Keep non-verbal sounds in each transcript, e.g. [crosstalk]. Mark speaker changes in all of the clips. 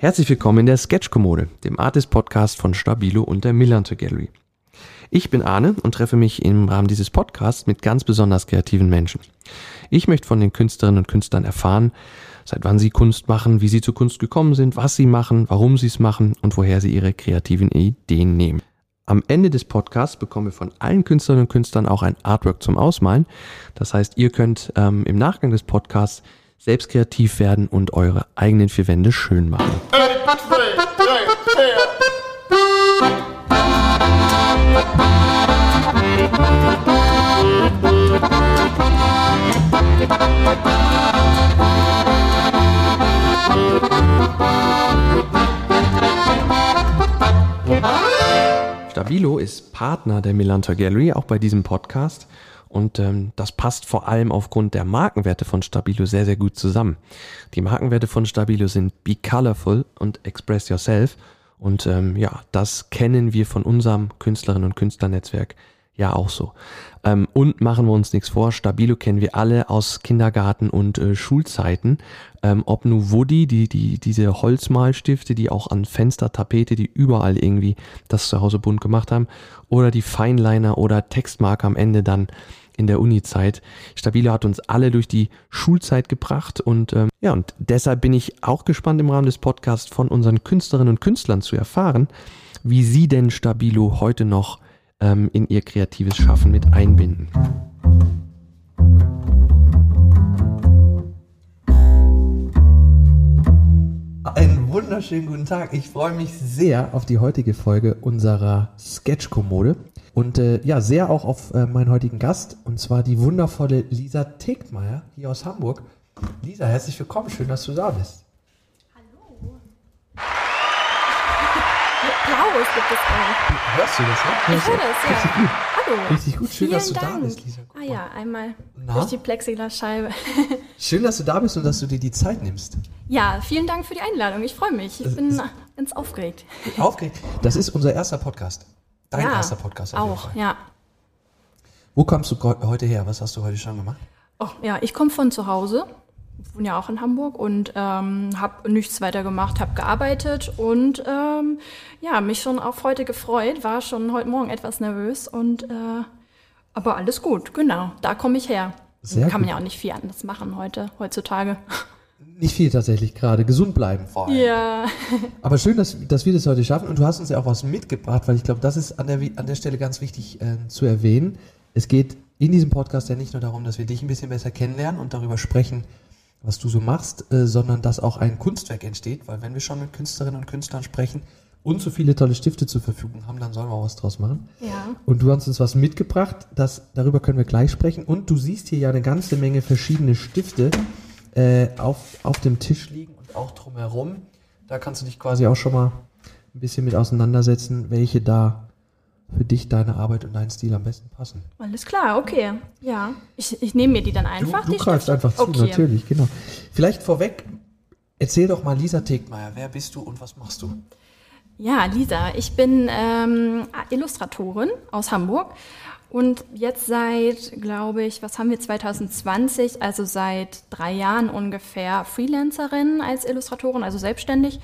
Speaker 1: Herzlich willkommen in der Sketchkommode, dem Artist-Podcast von Stabilo und der Millantor Gallery. Ich bin Arne und treffe mich im Rahmen dieses Podcasts mit ganz besonders kreativen Menschen. Ich möchte von den Künstlerinnen und Künstlern erfahren, seit wann sie Kunst machen, wie sie zur Kunst gekommen sind, was sie machen, warum sie es machen und woher sie ihre kreativen Ideen nehmen. Am Ende des Podcasts bekommen wir von allen Künstlerinnen und Künstlern auch ein Artwork zum Ausmalen. Das heißt, ihr könnt ähm, im Nachgang des Podcasts selbst kreativ werden und eure eigenen vier Wände schön machen. Stabilo ist Partner der Milanta Gallery, auch bei diesem Podcast. Und ähm, das passt vor allem aufgrund der Markenwerte von Stabilo sehr, sehr gut zusammen. Die Markenwerte von Stabilo sind Be Colorful und Express Yourself. Und ähm, ja, das kennen wir von unserem Künstlerinnen und Künstlernetzwerk ja auch so. Ähm, und machen wir uns nichts vor, Stabilo kennen wir alle aus Kindergarten und äh, Schulzeiten. Ähm, ob nur Woody, die, die, diese Holzmalstifte, die auch an Fenster, die überall irgendwie das zu Hause bunt gemacht haben, oder die Feinliner oder Textmarker am Ende dann in der Uni-Zeit. Stabilo hat uns alle durch die Schulzeit gebracht und ähm, ja, und deshalb bin ich auch gespannt im Rahmen des Podcasts von unseren Künstlerinnen und Künstlern zu erfahren, wie sie denn Stabilo heute noch ähm, in ihr kreatives Schaffen mit einbinden. Einen wunderschönen guten Tag. Ich freue mich sehr auf die heutige Folge unserer Sketch-Kommode und äh, ja, sehr auch auf äh, meinen heutigen Gast und zwar die wundervolle Lisa Tegmeier hier aus Hamburg. Lisa, herzlich willkommen. Schön, dass du da bist.
Speaker 2: Applaus gibt es auch.
Speaker 1: Hörst du das? Ja?
Speaker 2: Ich höre das, ja.
Speaker 1: Richtig gut.
Speaker 2: Hallo.
Speaker 1: Richtig gut. Schön,
Speaker 2: Vielen
Speaker 1: dass du
Speaker 2: Dank.
Speaker 1: da bist, Lisa. Guck
Speaker 2: Ah ja, einmal
Speaker 1: Na?
Speaker 2: durch die Plexiglasscheibe. [laughs]
Speaker 1: Schön, dass du da bist und dass du dir die Zeit nimmst.
Speaker 2: ja, vielen Dank für die Einladung. Ich freue mich. Ich bin ganz aufgeregt.
Speaker 1: Aufgeregt. Das ist unser erster Podcast. Dein
Speaker 2: ja,
Speaker 1: erster Podcast.
Speaker 2: Auch,
Speaker 1: Fall.
Speaker 2: ja.
Speaker 1: Wo kommst du heute her? Was hast du heute schon gemacht?
Speaker 2: Oh, ja, ich komme von zu Hause. Ich wohne ja auch in Hamburg und ähm, habe nichts weiter gemacht, habe gearbeitet und ähm, ja, mich schon auf heute gefreut, war schon heute Morgen etwas nervös und äh, aber alles gut, genau, da komme ich her.
Speaker 1: Sehr
Speaker 2: Kann man
Speaker 1: gut.
Speaker 2: ja auch nicht viel anders machen heute, heutzutage.
Speaker 1: Nicht viel tatsächlich gerade. Gesund bleiben vor allem.
Speaker 2: Ja. [laughs]
Speaker 1: Aber schön, dass, dass wir das heute schaffen. Und du hast uns ja auch was mitgebracht, weil ich glaube, das ist an der, an der Stelle ganz wichtig äh, zu erwähnen. Es geht in diesem Podcast ja nicht nur darum, dass wir dich ein bisschen besser kennenlernen und darüber sprechen, was du so machst, äh, sondern dass auch ein Kunstwerk entsteht. Weil wenn wir schon mit Künstlerinnen und Künstlern sprechen und so viele tolle Stifte zur Verfügung haben, dann sollen wir auch was draus machen.
Speaker 2: Ja.
Speaker 1: Und du hast uns was mitgebracht, das, darüber können wir gleich sprechen. Und du siehst hier ja eine ganze Menge verschiedene Stifte äh, auf, auf dem Tisch liegen und auch drumherum. Da kannst du dich quasi auch schon mal ein bisschen mit auseinandersetzen, welche da für dich, deine Arbeit und deinen Stil am besten passen.
Speaker 2: Alles klar, okay. Ja. Ich, ich nehme mir die dann einfach.
Speaker 1: du du greifst einfach zu,
Speaker 2: okay.
Speaker 1: natürlich, genau. Vielleicht vorweg, erzähl doch mal Lisa Tegmeier, wer bist du und was machst du?
Speaker 2: Ja, Lisa, ich bin ähm, Illustratorin aus Hamburg und jetzt seit, glaube ich, was haben wir 2020, also seit drei Jahren ungefähr Freelancerin als Illustratorin, also selbstständig.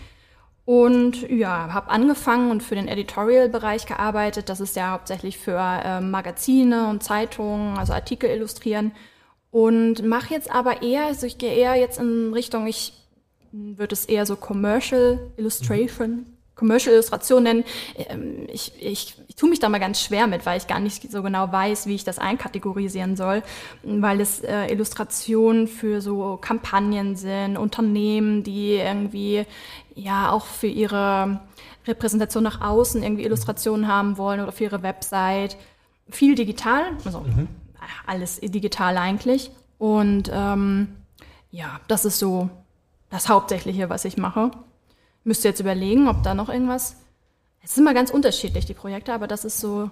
Speaker 2: Und ja, habe angefangen und für den Editorial-Bereich gearbeitet. Das ist ja hauptsächlich für ähm, Magazine und Zeitungen, also Artikel illustrieren. Und mache jetzt aber eher, also ich gehe eher jetzt in Richtung, ich würde es eher so Commercial Illustration, Commercial Illustration nennen. Ähm, Ich, ich, ich tue mich da mal ganz schwer mit, weil ich gar nicht so genau weiß, wie ich das einkategorisieren soll, weil es äh, Illustrationen für so Kampagnen sind, Unternehmen, die irgendwie ja auch für ihre Repräsentation nach außen irgendwie Illustrationen haben wollen oder für ihre Website. Viel digital, also alles digital eigentlich. Und ähm, ja, das ist so das Hauptsächliche, was ich mache. Müsste jetzt überlegen, ob da noch irgendwas. Es ist immer ganz unterschiedlich, die Projekte, aber das ist so.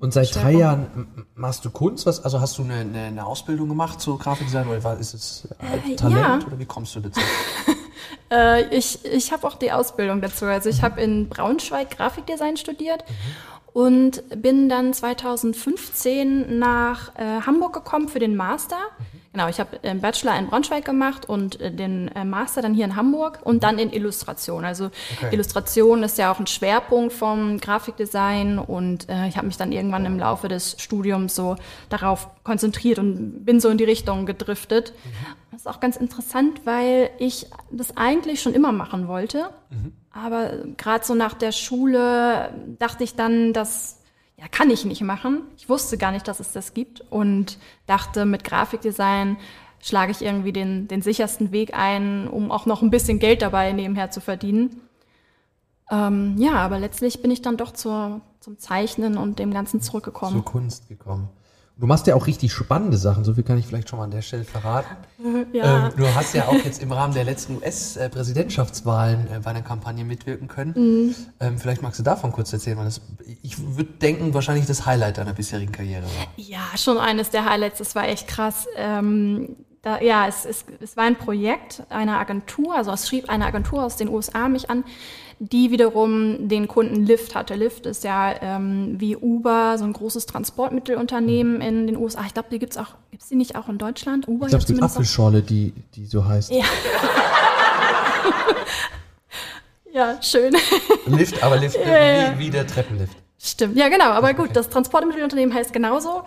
Speaker 1: Und seit drei. Jahren machst du Kunst? Was, also hast du eine, eine, eine Ausbildung gemacht zu Grafikdesign oder war, ist es äh,
Speaker 2: Äh,
Speaker 1: Talent
Speaker 2: ja.
Speaker 1: oder wie kommst du dazu? [laughs]
Speaker 2: Äh, ich ich habe auch die Ausbildung dazu. Also ich habe in Braunschweig Grafikdesign studiert und bin dann 2015 nach äh, Hamburg gekommen für den Master. Genau, ich habe den Bachelor in Braunschweig gemacht und äh, den äh, Master dann hier in Hamburg und dann in Illustration. Also okay. Illustration ist ja auch ein Schwerpunkt vom Grafikdesign und äh, ich habe mich dann irgendwann im Laufe des Studiums so darauf konzentriert und bin so in die Richtung gedriftet. Mhm. Das ist auch ganz interessant, weil ich das eigentlich schon immer machen wollte. Mhm. Aber gerade so nach der Schule dachte ich dann, das ja, kann ich nicht machen. Ich wusste gar nicht, dass es das gibt und dachte, mit Grafikdesign schlage ich irgendwie den, den sichersten Weg ein, um auch noch ein bisschen Geld dabei nebenher zu verdienen. Ähm, ja, aber letztlich bin ich dann doch zur, zum Zeichnen und dem Ganzen zurückgekommen.
Speaker 1: Zur Kunst gekommen. Du machst ja auch richtig spannende Sachen, so viel kann ich vielleicht schon mal an der Stelle verraten. [laughs] Ja. Ähm, du hast ja auch jetzt im Rahmen der letzten US-Präsidentschaftswahlen äh, bei einer Kampagne mitwirken können. Mhm. Ähm, vielleicht magst du davon kurz erzählen, weil das, ich würde denken, wahrscheinlich das Highlight deiner bisherigen Karriere war.
Speaker 2: Ja, schon eines der Highlights, das war echt krass. Ähm, da, ja, es, es, es war ein Projekt einer Agentur, also es schrieb eine Agentur aus den USA mich an, die wiederum den Kunden Lyft hatte. Lyft ist ja ähm, wie Uber, so ein großes Transportmittelunternehmen in den USA. Ich glaube, die gibt es auch, gibt es die nicht auch in Deutschland?
Speaker 1: Uber ich glaube, es gibt Apfelschorle, die, die so heißt.
Speaker 2: Ja. [laughs] ja, schön.
Speaker 1: Lift, aber Lift, ja, wie, wie der Treppenlift.
Speaker 2: Stimmt, ja genau, aber gut, das Transportmittelunternehmen heißt genauso.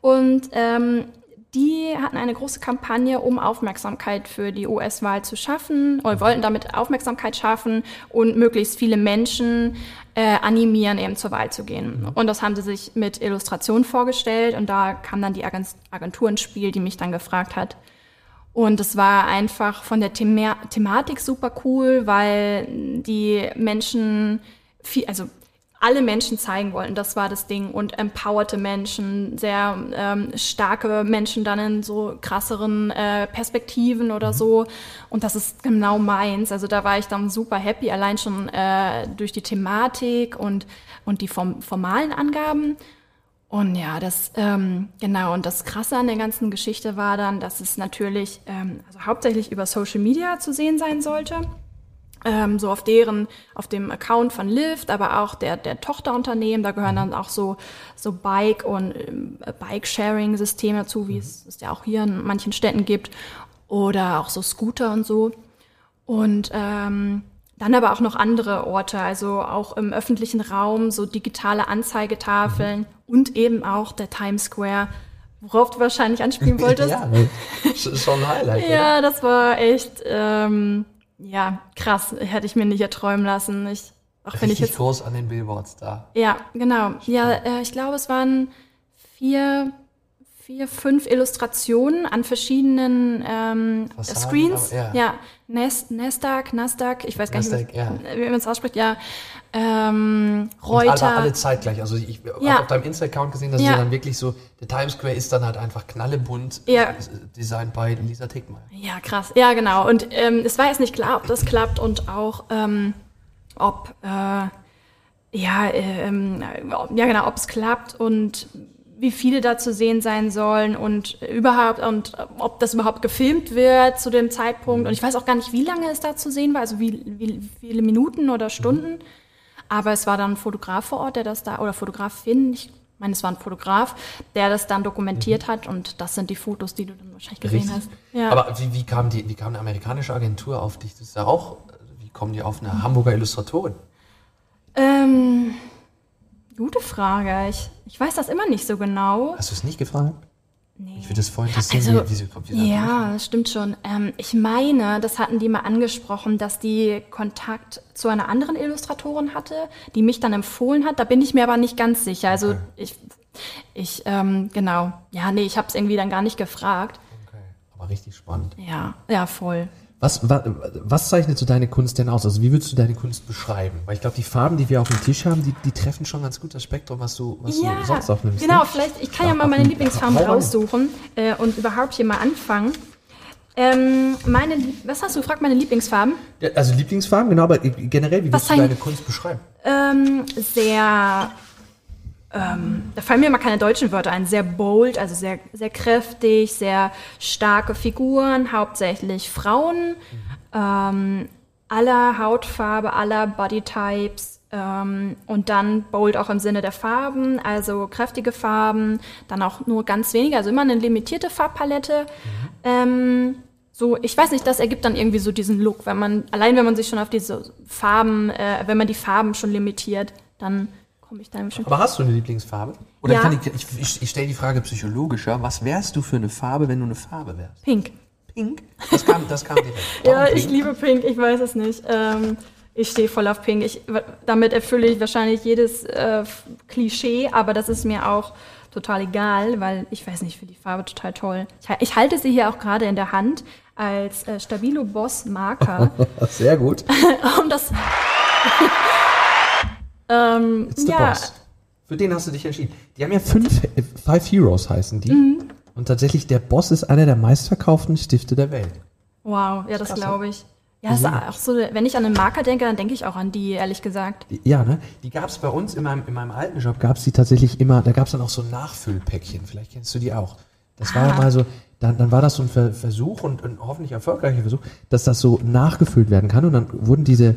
Speaker 2: Und ähm, die hatten eine große Kampagne, um Aufmerksamkeit für die US-Wahl zu schaffen, oder wollten damit Aufmerksamkeit schaffen und möglichst viele Menschen äh, animieren, eben zur Wahl zu gehen. Und das haben sie sich mit Illustration vorgestellt und da kam dann die Agentur ins Spiel, die mich dann gefragt hat. Und es war einfach von der Thema Thematik super cool, weil die Menschen viel, also alle Menschen zeigen wollten. Das war das Ding. Und empowerte Menschen, sehr ähm, starke Menschen dann in so krasseren äh, Perspektiven oder mhm. so. Und das ist genau meins. Also da war ich dann super happy, allein schon äh, durch die Thematik und, und die form formalen Angaben. Und ja, das ähm, genau. Und das Krasse an der ganzen Geschichte war dann, dass es natürlich ähm, also hauptsächlich über Social Media zu sehen sein sollte ähm, so auf deren, auf dem Account von Lyft, aber auch der, der Tochterunternehmen, da gehören dann auch so, so Bike- und ähm, Bike-Sharing-Systeme dazu, wie es es ja auch hier in manchen Städten gibt, oder auch so Scooter und so. Und ähm, dann aber auch noch andere Orte, also auch im öffentlichen Raum, so digitale Anzeigetafeln mhm. und eben auch der Times Square, worauf du wahrscheinlich anspielen [laughs] wolltest.
Speaker 1: ja, schon ein Highlight.
Speaker 2: ja, das war echt, ähm, ja, krass, hätte ich mir nicht erträumen lassen. Ich,
Speaker 1: auch Richtig wenn ich jetzt groß an den Billboards da.
Speaker 2: Ja, genau. Ja, äh, ich glaube, es waren vier, vier, fünf Illustrationen an verschiedenen ähm, Screens. Aber, ja, ja Nas Nasdaq, Nasdaq, ich weiß gar Nasdaq, nicht, ja. wie man es ausspricht, ja. Ähm, Reuter. Und
Speaker 1: alle, alle zeitgleich. Also ich ja. habe auf deinem Insta-Account gesehen, dass ja. dann wirklich so, der Times Square ist dann halt einfach knallebunt ja. Design bei Lisa Tickmeyer.
Speaker 2: Ja, krass. Ja, genau. Und ähm, es war jetzt nicht klar, ob das klappt und auch, ähm, ob, äh, ja, äh, ähm, ja genau, ob es klappt und wie viele da zu sehen sein sollen und überhaupt und ob das überhaupt gefilmt wird zu dem Zeitpunkt. Und ich weiß auch gar nicht, wie lange es da zu sehen war, also wie, wie viele Minuten oder Stunden. Aber es war dann ein Fotograf vor Ort, der das da, oder Fotografin, ich meine, es war ein Fotograf, der das dann dokumentiert hat und das sind die Fotos, die du dann wahrscheinlich gesehen Richtig. hast.
Speaker 1: Ja. Aber wie, wie, kam die, wie kam eine amerikanische Agentur auf dich? Das ist ja auch, wie kommen die auf eine Hamburger Illustratorin?
Speaker 2: Ähm, Gute Frage. Ich, ich weiß das immer nicht so genau.
Speaker 1: Hast du es nicht gefragt? Nee. Ich würde das voll interessieren,
Speaker 2: also, wie, wie sie kommt. Ja, das stimmt schon. Ähm, ich meine, das hatten die mal angesprochen, dass die Kontakt zu einer anderen Illustratorin hatte, die mich dann empfohlen hat. Da bin ich mir aber nicht ganz sicher. Also okay. ich, ich ähm, genau. Ja, nee, ich habe es irgendwie dann gar nicht gefragt.
Speaker 1: Okay, aber richtig spannend.
Speaker 2: Ja, ja, voll.
Speaker 1: Was, was, was zeichnet so deine Kunst denn aus? Also wie würdest du deine Kunst beschreiben? Weil ich glaube, die Farben, die wir auf dem Tisch haben, die, die treffen schon ganz gut das Spektrum, was du, was ja, du sonst aufnimmst.
Speaker 2: Genau, ne? vielleicht, ich kann ja, ja mal meine Lieblingsfarben raussuchen äh, und überhaupt hier mal anfangen. Ähm, meine, was hast du gefragt, meine Lieblingsfarben?
Speaker 1: Ja, also Lieblingsfarben, genau, aber generell, wie würdest du deine Kunst beschreiben?
Speaker 2: Ähm, sehr ähm, da fallen mir mal keine deutschen Wörter ein, sehr bold, also sehr, sehr kräftig, sehr starke Figuren, hauptsächlich Frauen, ähm, aller Hautfarbe, aller Bodytypes ähm, und dann bold auch im Sinne der Farben, also kräftige Farben, dann auch nur ganz wenige, also immer eine limitierte Farbpalette. Mhm. Ähm, so, ich weiß nicht, das ergibt dann irgendwie so diesen Look, wenn man, allein wenn man sich schon auf diese Farben, äh, wenn man die Farben schon limitiert, dann komme ich da schon.
Speaker 1: Aber hast du eine Lieblingsfarbe? Oder
Speaker 2: Ja.
Speaker 1: ich, ich, ich, ich stelle die Frage psychologischer, was wärst du für eine Farbe, wenn du eine Farbe wärst?
Speaker 2: Pink.
Speaker 1: Pink? Das kam, das kam direkt. [laughs]
Speaker 2: Ja,
Speaker 1: Warum
Speaker 2: ich
Speaker 1: pink?
Speaker 2: liebe Pink, ich weiß es nicht. Ähm, ich stehe voll auf Pink. Ich, damit erfülle ich wahrscheinlich jedes äh, Klischee, aber das ist mir auch total egal, weil ich weiß nicht, ich finde die Farbe total toll. Ich, ich halte sie hier auch gerade in der Hand als äh, Stabilo Boss Marker, [laughs]
Speaker 1: Sehr gut. [laughs]
Speaker 2: um das. Ähm,
Speaker 1: It's the
Speaker 2: ja,
Speaker 1: boss. Für den hast du dich entschieden. Die haben ja fünf, Five Heroes heißen die.
Speaker 2: Mhm.
Speaker 1: Und tatsächlich, der Boss ist einer der meistverkauften Stifte der Welt.
Speaker 2: wow, ja, das glaube ich. Ja, ist auch so, wenn ich an einen Marker denke, dann denke ich auch an die, ehrlich gesagt.
Speaker 1: Ja, ne? Die gab es bei uns in meinem, in meinem alten Job, gab es die tatsächlich immer, da gab es dann auch so Nachfüllpäckchen, vielleicht kennst du die auch. Das war
Speaker 2: Ah.
Speaker 1: mal so, dann, dann war das so ein Ver Versuch und ein hoffentlich erfolgreicher Versuch, dass das so nachgefüllt werden kann und dann wurden diese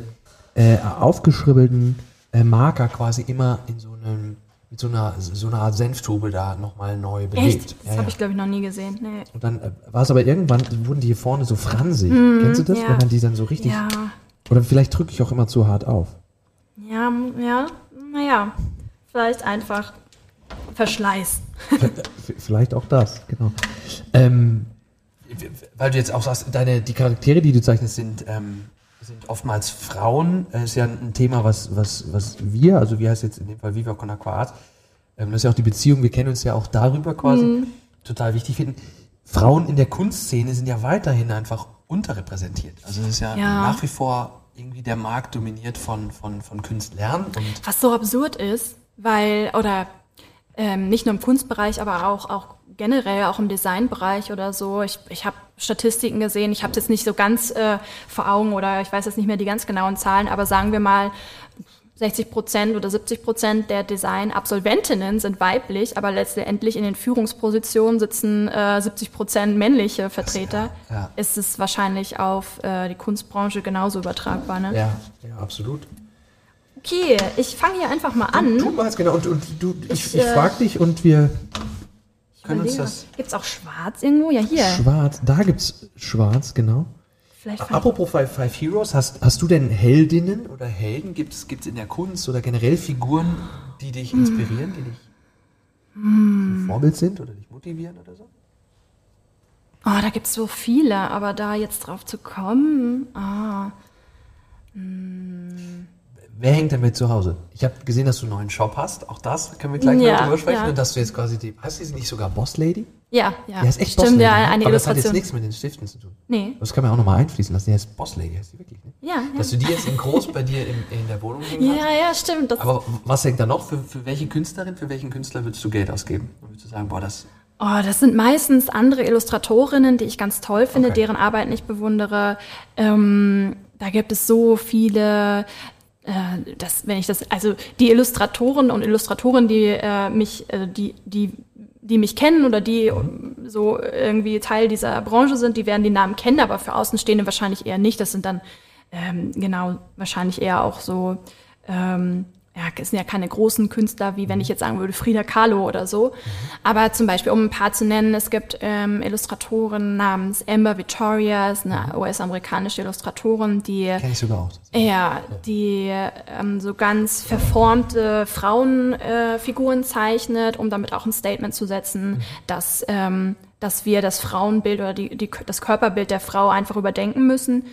Speaker 1: äh, aufgeschribbelten äh, Marker quasi immer in so einem, mit so einer, so einer Art Senftube da nochmal neu belebt.
Speaker 2: Echt? Das
Speaker 1: Ja,
Speaker 2: habe
Speaker 1: ja.
Speaker 2: ich, glaube ich, noch nie gesehen. Nee.
Speaker 1: Und dann äh, war es aber irgendwann, wurden die hier vorne so fransig. Kennst du das?
Speaker 2: Ja.
Speaker 1: Wenn man die dann so richtig, oder vielleicht drücke ich auch immer zu hart auf.
Speaker 2: ja, ja, naja, vielleicht einfach Verschleiß. [laughs]
Speaker 1: Vielleicht auch das, genau. Ähm, weil du jetzt auch sagst, deine, die Charaktere, die du zeichnest, sind, ähm, sind oftmals Frauen. Das ist ja ein Thema, was, was, was wir, also wie heißt jetzt in dem Fall Viva con Aquat, ähm, das ist ja auch die Beziehung, wir kennen uns ja auch darüber quasi, total wichtig finden. Frauen in der Kunstszene sind ja weiterhin einfach unterrepräsentiert. Also es ist ja,
Speaker 2: Ja.
Speaker 1: nach wie vor irgendwie der Markt dominiert von, von, von Künstlern und
Speaker 2: Was so absurd ist, weil, oder ähm, nicht nur im Kunstbereich, aber auch, auch generell, auch im Designbereich oder so. Ich, ich habe Statistiken gesehen, ich habe es jetzt nicht so ganz äh, vor Augen oder ich weiß jetzt nicht mehr die ganz genauen Zahlen, aber sagen wir mal, 60 Prozent oder 70 Prozent der Design-Absolventinnen sind weiblich, aber letztendlich in den Führungspositionen sitzen äh, 70 Prozent männliche Vertreter.
Speaker 1: ja.
Speaker 2: Ist es wahrscheinlich auf äh, die Kunstbranche genauso übertragbar. Ne?
Speaker 1: ja, ja, absolut.
Speaker 2: Okay, ich fange hier einfach mal an.
Speaker 1: Du machst genau, und, und du, ich,
Speaker 2: Ich,
Speaker 1: ich
Speaker 2: äh,
Speaker 1: frag dich und wir können uns das
Speaker 2: Gibt es auch schwarz irgendwo? Ja, hier.
Speaker 1: schwarz, da gibt's schwarz, genau.
Speaker 2: Vielleicht
Speaker 1: Apropos Five, Five Heroes, hast, hast du denn Heldinnen oder Helden? Gibt es in der Kunst oder generell Figuren, die dich inspirieren, die dich ein Vorbild sind oder dich motivieren oder so?
Speaker 2: Oh, da gibt es so viele, aber da jetzt drauf zu kommen. Ah,
Speaker 1: Wer hängt denn mit zu Hause? Ich habe gesehen, dass du einen neuen Shop hast. Auch das können wir gleich
Speaker 2: Ja,
Speaker 1: drüber sprechen.
Speaker 2: ja.
Speaker 1: Und dass du jetzt quasi die. Hast du sie nicht sogar Boss Lady?
Speaker 2: ja, ja.
Speaker 1: Die heißt echt
Speaker 2: Stimmt,
Speaker 1: Boss Lady.
Speaker 2: ja,
Speaker 1: ne?
Speaker 2: eine
Speaker 1: Aber das hat jetzt nichts mit den Stiften zu tun.
Speaker 2: Nee.
Speaker 1: Das kann man auch nochmal einfließen lassen. Die heißt Boss Lady, heißt die wirklich, ne?
Speaker 2: Ja,
Speaker 1: Dass
Speaker 2: ja.
Speaker 1: du die jetzt in groß bei dir in, in der Wohnung hängen hast.
Speaker 2: Ja, ja, stimmt.
Speaker 1: Aber was hängt da noch? Für, für welche Künstlerin, für welchen Künstler würdest du Geld ausgeben? Und würdest du sagen, boah, das.
Speaker 2: oh, das sind meistens andere Illustratorinnen, die ich ganz toll finde,
Speaker 1: Okay.
Speaker 2: deren Arbeit ich bewundere. Ähm, da gibt es so viele. Äh, das, wenn ich das, also die Illustratoren und Illustratoren, die äh, mich, äh, die, die, die mich kennen oder die so irgendwie Teil dieser Branche sind, die werden die Namen kennen, aber für Außenstehende wahrscheinlich eher nicht. Das sind dann ähm, genau wahrscheinlich eher auch so, ähm, ja, es sind ja keine großen Künstler, wie wenn ich jetzt sagen würde Frida Kahlo oder so. Aber zum Beispiel, um ein paar zu nennen, es gibt ähm, Illustratoren namens Amber Victoria, ist eine US-amerikanische Illustratorin, die
Speaker 1: Kenn ich sogar auch.
Speaker 2: ja, die ähm, so ganz verformte Frauenfiguren äh, zeichnet, um damit auch ein Statement zu setzen, dass, ähm, dass wir das Frauenbild oder die, die, das Körperbild der Frau einfach überdenken müssen.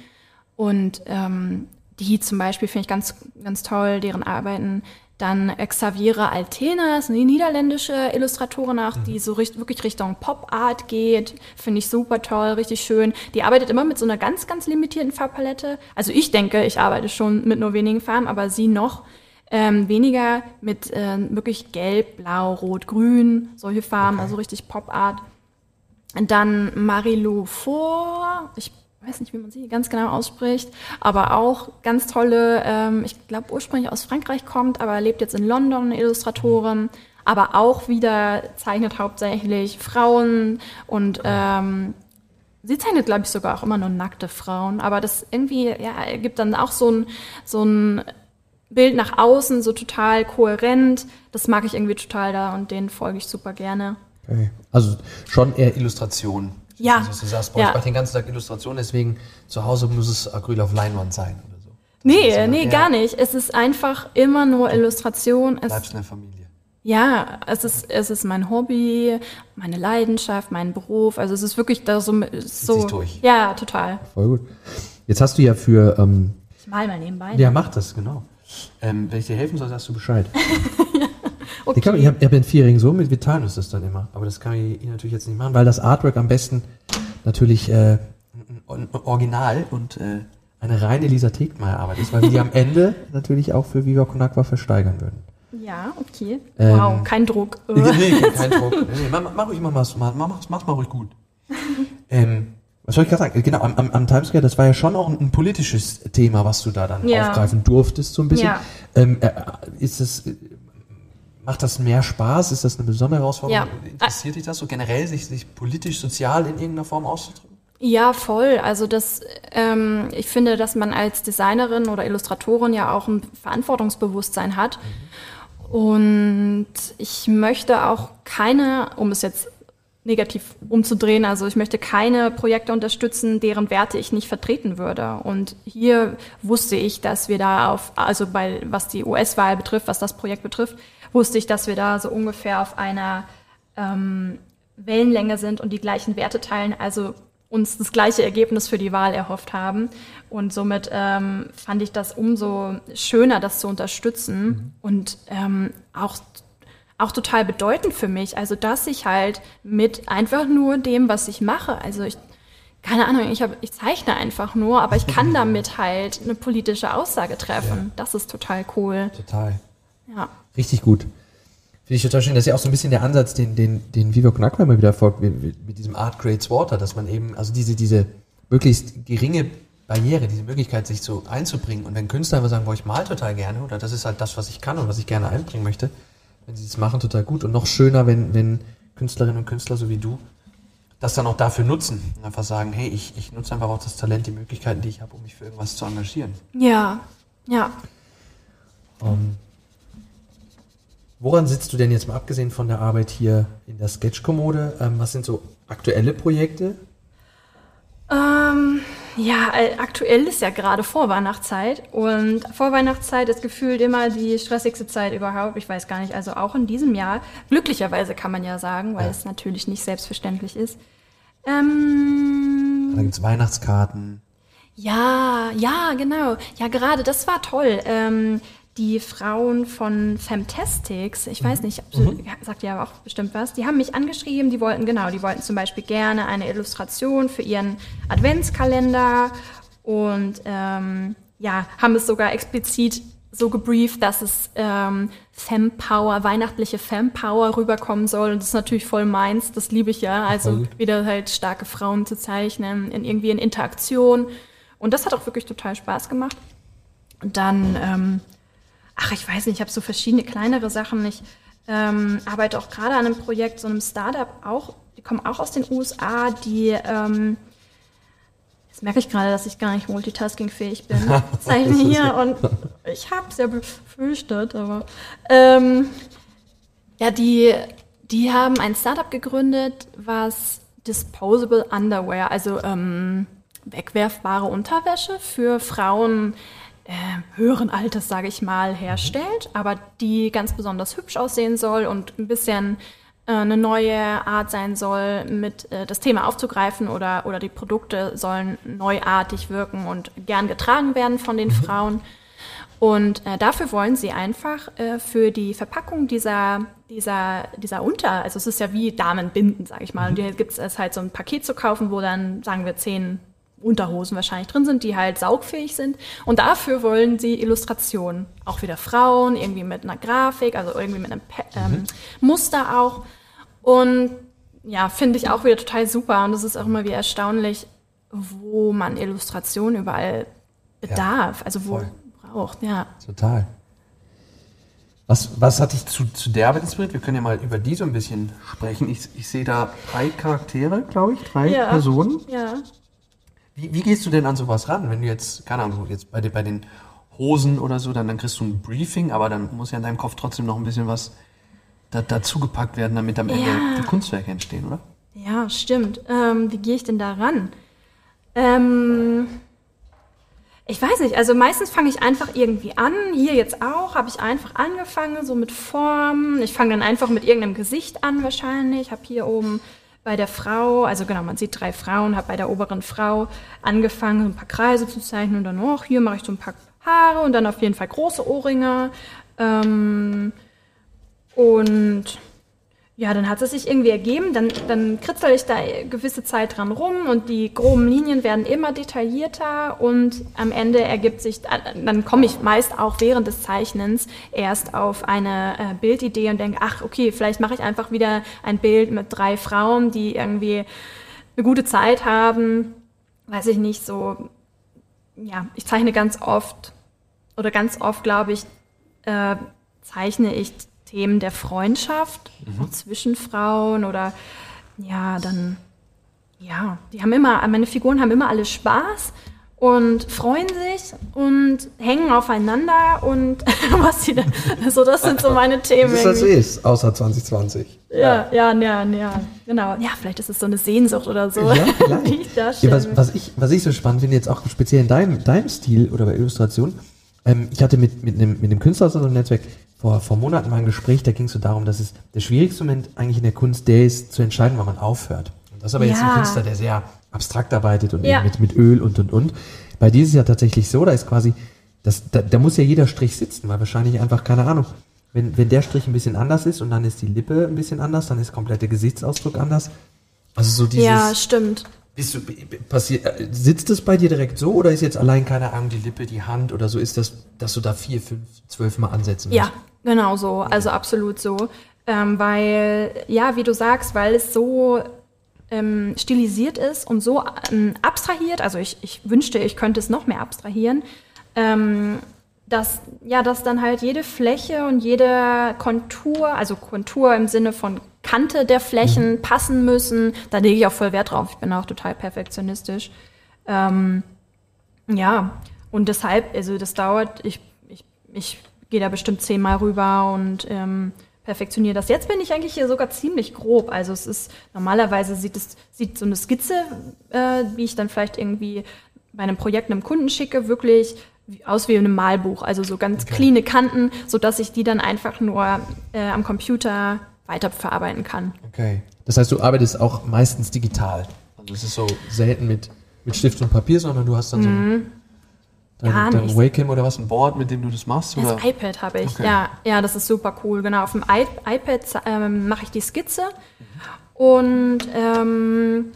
Speaker 2: Und ähm, die zum Beispiel finde ich ganz, ganz toll, deren Arbeiten. Dann Xaviera Altena, ist eine niederländische Illustratorin auch, die so richt, wirklich Richtung Pop-Art geht. Finde ich super toll, richtig schön. Die arbeitet immer mit so einer ganz, ganz limitierten Farbpalette. Also ich denke, ich arbeite schon mit nur wenigen Farben, aber sie noch ähm, weniger mit ähm, wirklich Gelb, Blau, Rot, Grün, solche Farben, also richtig Pop-Art. Dann Marilou Faure, ich weiß nicht, wie man sie ganz genau ausspricht, aber auch ganz tolle, ähm, ich glaube ursprünglich aus Frankreich kommt, aber lebt jetzt in London, eine Illustratorin, aber auch wieder zeichnet hauptsächlich Frauen und ähm, sie zeichnet, glaube ich, sogar auch immer nur nackte Frauen, aber das irgendwie, ja, gibt dann auch so ein, so ein Bild nach außen, so total kohärent, das mag ich irgendwie total da und den folge ich super gerne.
Speaker 1: Okay. Also schon eher Illustration.
Speaker 2: Ja.
Speaker 1: Also, du sagst, boah,
Speaker 2: Ja.
Speaker 1: ich mache den ganzen Tag Illustration, deswegen zu Hause muss es Acryl auf Leinwand sein oder so.
Speaker 2: Nee,
Speaker 1: ist
Speaker 2: nee,
Speaker 1: immer-
Speaker 2: gar
Speaker 1: ja.
Speaker 2: nicht. Es ist einfach immer nur Illustration. Es,
Speaker 1: Bleibst in der Familie.
Speaker 2: ja, es ist, es ist mein Hobby, meine Leidenschaft, mein Beruf. Also es ist wirklich da so, so
Speaker 1: sich durch.
Speaker 2: Ja, total.
Speaker 1: Voll gut. Jetzt hast du ja für, ähm,
Speaker 2: Ich mal mal nebenbei.
Speaker 1: ja, mach das, genau. Ähm, wenn ich dir helfen soll, sagst du Bescheid. [laughs]
Speaker 2: okay.
Speaker 1: Ich, kann, ich habe hab vierjährigen Sohn, wir teilen uns das dann immer. Aber das kann ich Ihnen natürlich jetzt nicht machen, weil das Artwork am besten natürlich äh, Original und äh, eine reine Lisa Tegmeier-Arbeit ist, weil wir die am [laughs] Ende natürlich auch für Viva Con Agua versteigern würden.
Speaker 2: ja, okay.
Speaker 1: Ähm,
Speaker 2: wow, kein Druck. [laughs]
Speaker 1: Nee, [laughs] kein Druck. Nee, mach, mach ruhig mal was, mach, mach, mach mal ruhig gut. Ähm, was soll ich gerade sagen? Genau, am, am, am Times Square, das war ja schon auch ein, ein politisches Thema, was du da dann
Speaker 2: Ja.
Speaker 1: aufgreifen durftest, so ein bisschen.
Speaker 2: Ja.
Speaker 1: Ähm, äh, ist das, äh, macht das mehr Spaß? Ist das eine besondere Herausforderung?
Speaker 2: Ja.
Speaker 1: Interessiert dich das so generell, sich, sich politisch, sozial in irgendeiner Form auszudrücken?
Speaker 2: Ja, voll. Also das, ähm, ich finde, dass man als Designerin oder Illustratorin ja auch ein Verantwortungsbewusstsein hat. Und ich möchte auch keine, um es jetzt negativ umzudrehen, also ich möchte keine Projekte unterstützen, deren Werte ich nicht vertreten würde. Und hier wusste ich, dass wir da auf, also bei, was die US-Wahl betrifft, was das Projekt betrifft, wusste ich, dass wir da so ungefähr auf einer ähm, Wellenlänge sind und die gleichen Werte teilen, also uns das gleiche Ergebnis für die Wahl erhofft haben. Und somit ähm, fand ich das umso schöner, das zu unterstützen und ähm, auch, auch total bedeutend für mich. Also, dass ich halt mit einfach nur dem, was ich mache, also ich, keine Ahnung, ich, hab, ich zeichne einfach nur, aber ich kann [laughs] damit halt eine politische Aussage treffen. Das ist total cool.
Speaker 1: Total.
Speaker 2: Ja.
Speaker 1: Richtig gut. Finde ich total schön. Das ist ja auch so ein bisschen der Ansatz, den, den, den Viva Con Agua immer wieder folgt, mit, diesem Art Creates Water, dass man eben, also diese, diese möglichst geringe Barriere, diese Möglichkeit, sich so einzubringen. Und wenn Künstler einfach sagen, boah, ich mal total gerne, oder das ist halt das, was ich kann und was ich gerne einbringen möchte, wenn sie das machen, total gut. Und noch schöner, wenn, wenn Künstlerinnen und Künstler so wie du das dann auch dafür nutzen. Und einfach sagen, hey, ich, ich nutze einfach auch das Talent, die Möglichkeiten, die ich habe, um mich für irgendwas zu engagieren.
Speaker 2: Ja, ja.
Speaker 1: Ähm, woran sitzt du denn jetzt mal abgesehen von der Arbeit hier in der Sketchkommode? Ähm, was sind so aktuelle Projekte?
Speaker 2: Ähm, ja, äh, aktuell ist ja gerade Vorweihnachtszeit und Vorweihnachtszeit ist gefühlt immer die stressigste Zeit überhaupt. Ich weiß gar nicht, also auch in diesem Jahr. Glücklicherweise kann man ja sagen, weil
Speaker 1: Ja.
Speaker 2: es natürlich nicht selbstverständlich ist. Ähm,
Speaker 1: Da gibt's Weihnachtskarten.
Speaker 2: ja, ja, genau. Ja, gerade das war toll. Ähm, die Frauen von Femtastics, ich weiß nicht, ob sie, ja, sagt ja auch bestimmt was, die haben mich angeschrieben, die wollten, genau, die wollten zum Beispiel gerne eine Illustration für ihren Adventskalender und ähm, ja, haben es sogar explizit so gebrieft, dass es ähm, Fempower, weihnachtliche Fempower rüberkommen soll. Und das ist natürlich voll meins, das liebe ich ja. Also
Speaker 1: Voll.
Speaker 2: wieder halt starke Frauen zu zeichnen, in irgendwie in Interaktion. Und das hat auch wirklich total Spaß gemacht. Und dann, ähm, ach, ich weiß nicht, ich habe so verschiedene kleinere Sachen. Ich ähm, arbeite auch gerade an einem Projekt, so einem Startup auch, die kommen auch aus den USA, die, ähm, jetzt merke ich gerade, dass ich gar nicht multitaskingfähig bin. [laughs] Zeichne hier und ich habe es ja befürchtet, aber ähm, ja, die, die haben ein Startup gegründet, was Disposable Underwear, also ähm, wegwerfbare Unterwäsche für Frauen äh, höheren Alters, sage ich mal, herstellt, aber die ganz besonders hübsch aussehen soll und ein bisschen äh, eine neue Art sein soll, mit äh, das Thema aufzugreifen oder, oder die Produkte sollen neuartig wirken und gern getragen werden von den Frauen. Und äh, dafür wollen sie einfach äh, für die Verpackung dieser, dieser, dieser Unter, also es ist ja wie Damenbinden, sage ich mal. Und hier gibt es halt so ein Paket zu kaufen, wo dann, sagen wir, zehn Unterhosen wahrscheinlich drin sind, die halt saugfähig sind. Und dafür wollen sie Illustrationen. Auch wieder Frauen, irgendwie mit einer Grafik, also irgendwie mit einem Pe ähm, Muster auch. Und ja, finde ich auch wieder total super. Und es ist auch immer wieder erstaunlich, wo man Illustration überall bedarf. also wo
Speaker 1: voll.
Speaker 2: braucht, ja.
Speaker 1: Total. Was, was hat dich zu, zu der Arbeit inspiriert? Wir können ja mal über die so ein bisschen sprechen. Ich, ich sehe da drei Charaktere, glaube ich, drei
Speaker 2: Ja.
Speaker 1: Personen.
Speaker 2: Ja.
Speaker 1: Wie, wie gehst du denn an sowas ran? Wenn du jetzt, keine Ahnung, jetzt bei, den- bei den Hosen oder so, dann, dann kriegst du ein Briefing, aber dann muss ja in deinem Kopf trotzdem noch ein bisschen was da, dazu gepackt werden, damit am Ende
Speaker 2: Ja.
Speaker 1: die Kunstwerke entstehen, oder?
Speaker 2: Ja, stimmt. Ähm, wie gehe ich denn da ran? Ähm, ich weiß nicht, also meistens fange ich einfach irgendwie an. Hier jetzt auch, habe ich einfach angefangen, so mit Formen. Ich fange dann einfach mit irgendeinem Gesicht an wahrscheinlich. Ich habe hier oben bei der Frau, also genau, man sieht drei Frauen, habe bei der oberen Frau angefangen, ein paar Kreise zu zeichnen und dann, oh, hier mache ich so ein paar Haare und dann auf jeden Fall große Ohrringe. Ähm, und ja, dann hat es sich irgendwie ergeben, dann, dann kritzel ich da gewisse Zeit dran rum und die groben Linien werden immer detaillierter und am Ende ergibt sich, dann komme ich meist auch während des Zeichnens erst auf eine äh, Bildidee und denke, ach okay, vielleicht mache ich einfach wieder ein Bild mit drei Frauen, die irgendwie eine gute Zeit haben, weiß ich nicht, so, ja, ich zeichne ganz oft oder ganz oft, glaube ich, äh, zeichne ich Themen der Freundschaft, mhm. zwischen Frauen oder ja, dann, ja, die haben immer, meine Figuren haben immer alle Spaß und freuen sich und hängen aufeinander und [laughs] was sie dann, so das sind so meine Themen. [laughs] Das
Speaker 1: ist das ist, außer 2020.
Speaker 2: Ja, ja, ja, ja, genau. Ja, vielleicht ist es so eine Sehnsucht oder so,
Speaker 1: ja, [laughs] die ich da ja, was, was, ich, was ich so spannend finde, jetzt auch speziell in deinem, deinem Stil oder bei Illustration, ähm, ich hatte mit, mit, einem, mit einem Künstler aus unserem Netzwerk vor, vor Monaten mal ein Gespräch, da ging es so darum, dass es der schwierigste Moment eigentlich in der Kunst der ist, zu entscheiden, wann man aufhört. Und das ist aber ja. jetzt ein Künstler, der sehr abstrakt arbeitet und ja. mit, mit Öl und und und. Bei dir ist es ja tatsächlich so, da ist quasi, das, da, da muss ja jeder Strich sitzen, weil wahrscheinlich einfach, keine Ahnung, wenn, wenn der Strich ein bisschen anders ist und dann ist die Lippe ein bisschen anders, dann ist der komplette Gesichtsausdruck anders. Also so dieses.
Speaker 2: Ja, stimmt.
Speaker 1: Bist du, passiert, äh, sitzt es bei dir direkt so oder ist jetzt allein, keine Ahnung, die Lippe, die Hand oder so, ist das, dass du da vier, fünf, zwölf Mal ansetzen musst?
Speaker 2: Ja, Genau so, also absolut so. Ähm, weil, ja, wie du sagst, weil es so ähm, stilisiert ist und so ähm, abstrahiert, also ich, ich wünschte, ich könnte es noch mehr abstrahieren, ähm, dass, ja, dass dann halt jede Fläche und jede Kontur, also Kontur im Sinne von Kante der Flächen mhm. passen müssen. Da lege ich auch voll Wert drauf. Ich bin auch total perfektionistisch. Ähm, ja, und deshalb, also das dauert, ich, ich, ich gehe da bestimmt zehnmal rüber und ähm, perfektioniere das. Jetzt bin ich eigentlich hier sogar ziemlich grob. Also es ist normalerweise sieht es sieht so eine Skizze, äh, wie ich dann vielleicht irgendwie bei einem Projekt einem Kunden schicke, wirklich aus wie in einem Malbuch. Also so ganz okay. cleane Kanten, so dass ich die dann einfach nur äh, am Computer weiterverarbeiten kann.
Speaker 1: Okay. Das heißt, du arbeitest auch meistens digital. Also es ist so selten mit, mit Stift und Papier, sondern du hast dann so ein mhm. Dein, dein. Wacom oder was, ein Board, mit dem du das machst?
Speaker 2: Das oder? iPad habe ich, okay. ja. Ja, das ist super cool. Genau, auf dem I iPad ähm, mache ich die Skizze. Und ähm,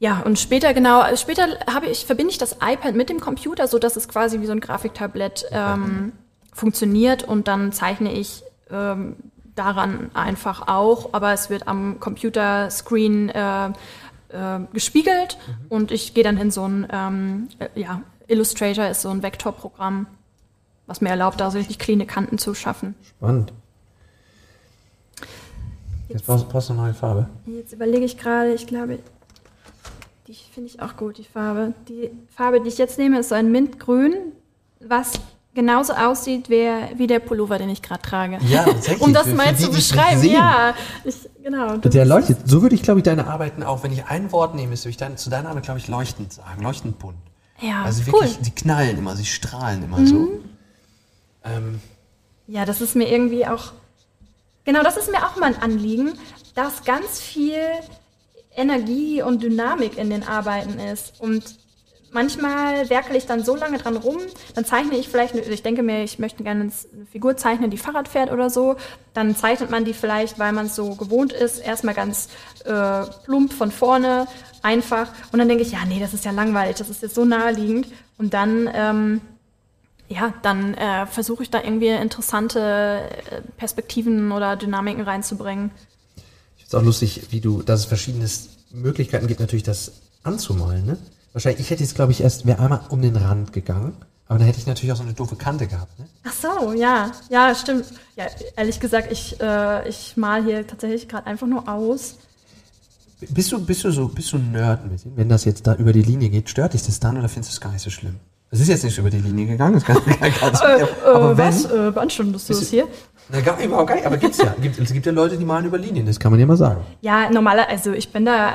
Speaker 2: ja, und später genau, später habe ich, verbinde ich das iPad mit dem Computer, so dass es quasi wie so ein Grafiktablett ähm, funktioniert und dann zeichne ich ähm, daran einfach auch, aber es wird am Computerscreen äh, äh, gespiegelt mhm. und ich gehe dann in so ein ähm, äh, ja, Illustrator ist so ein Vektorprogramm, was mir erlaubt, da so richtig cleane Kanten zu schaffen.
Speaker 1: Spannend. Jetzt, jetzt brauchst, brauchst, du eine neue Farbe.
Speaker 2: Jetzt überlege ich gerade, ich glaube, die finde ich auch gut, die Farbe. Die Farbe, die ich jetzt nehme, ist so ein Mintgrün, was genauso aussieht wie, wie der Pullover, den ich gerade trage.
Speaker 1: Ja, [laughs] tatsächlich.
Speaker 2: um das für, mal für zu beschreiben. Ja, ich, genau.
Speaker 1: Der leuchtet. So würde ich, glaube ich, deine Arbeiten auch, wenn ich ein Wort nehme, würde ich dann zu deiner Arbeit, glaube ich, leuchtend sagen. Leuchtend bunt.
Speaker 2: Ja,
Speaker 1: also wirklich, cool. die knallen immer, sie strahlen immer mhm. so. Ähm.
Speaker 2: Ja, das ist mir irgendwie auch, genau, das ist mir auch mal ein Anliegen, dass ganz viel Energie und Dynamik in den Arbeiten ist. Und manchmal werkele ich dann so lange dran rum, dann zeichne ich vielleicht, ich denke mir, ich möchte gerne eine Figur zeichnen, die Fahrrad fährt oder so. Dann zeichnet man die vielleicht, weil man es so gewohnt ist, erstmal ganz äh, plump von vorne, einfach. Und dann denke ich, ja, nee, das ist ja langweilig, das ist jetzt so naheliegend. Und dann, ähm, ja, dann äh, versuche ich da irgendwie interessante äh, Perspektiven oder Dynamiken reinzubringen.
Speaker 1: Ich finde es auch lustig, wie du, dass es verschiedene Möglichkeiten gibt, natürlich das anzumalen, ne? Wahrscheinlich, ich hätte jetzt, glaube ich, erst, wäre einmal um den Rand gegangen. Aber dann hätte ich natürlich auch so eine doofe Kante gehabt, ne?
Speaker 2: Ach so, ja. Ja, stimmt. Ja, ehrlich gesagt, ich, äh, ich mal hier tatsächlich gerade einfach nur aus.
Speaker 1: Bist du, bist du so, bist du ein Nerd ein bisschen? Wenn das jetzt da über die Linie geht, stört dich das dann oder findest du es gar nicht so schlimm? Es ist jetzt nicht über die Linie gegangen, das kann, [laughs] kann, kann
Speaker 2: äh, aber äh, wenn, was, äh, beanstandest du das hier?
Speaker 1: Na, gar, überhaupt gar nicht. Aber gibt's ja. Gibt, es gibt ja Leute, die malen über Linien, das kann man ja mal sagen.
Speaker 2: Ja, normaler, also ich bin da,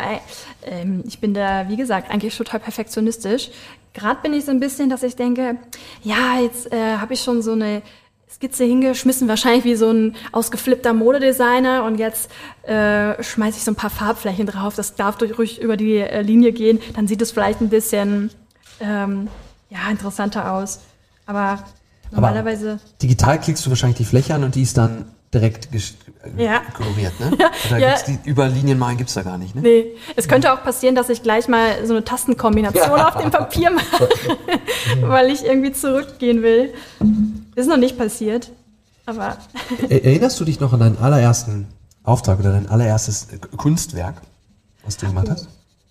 Speaker 2: äh, ich bin da, wie gesagt, eigentlich total perfektionistisch. Gerade bin ich so ein bisschen, dass ich denke, ja, jetzt äh, habe ich schon so eine Skizze hingeschmissen, wahrscheinlich wie so ein ausgeflippter Modedesigner und jetzt äh, schmeiße ich so ein paar Farbflächen drauf, das darf durch ruhig über die äh, Linie gehen, dann sieht es vielleicht ein bisschen ähm, ja, interessanter aus. Aber normalerweise. Aber
Speaker 1: digital klickst du wahrscheinlich die Fläche an und die ist dann direkt äh, ja. koloriert, ne? [laughs] Oder ja. die, über Linien malen gibt es da gar nicht, ne?
Speaker 2: Nee. Es könnte auch passieren, dass ich gleich mal so eine Tastenkombination ja. auf dem Papier mache, [laughs] weil ich irgendwie zurückgehen will. Ist noch nicht passiert, aber. [laughs]
Speaker 1: Erinnerst du dich noch an deinen allerersten Auftrag oder dein allererstes Kunstwerk, was du gemacht hast?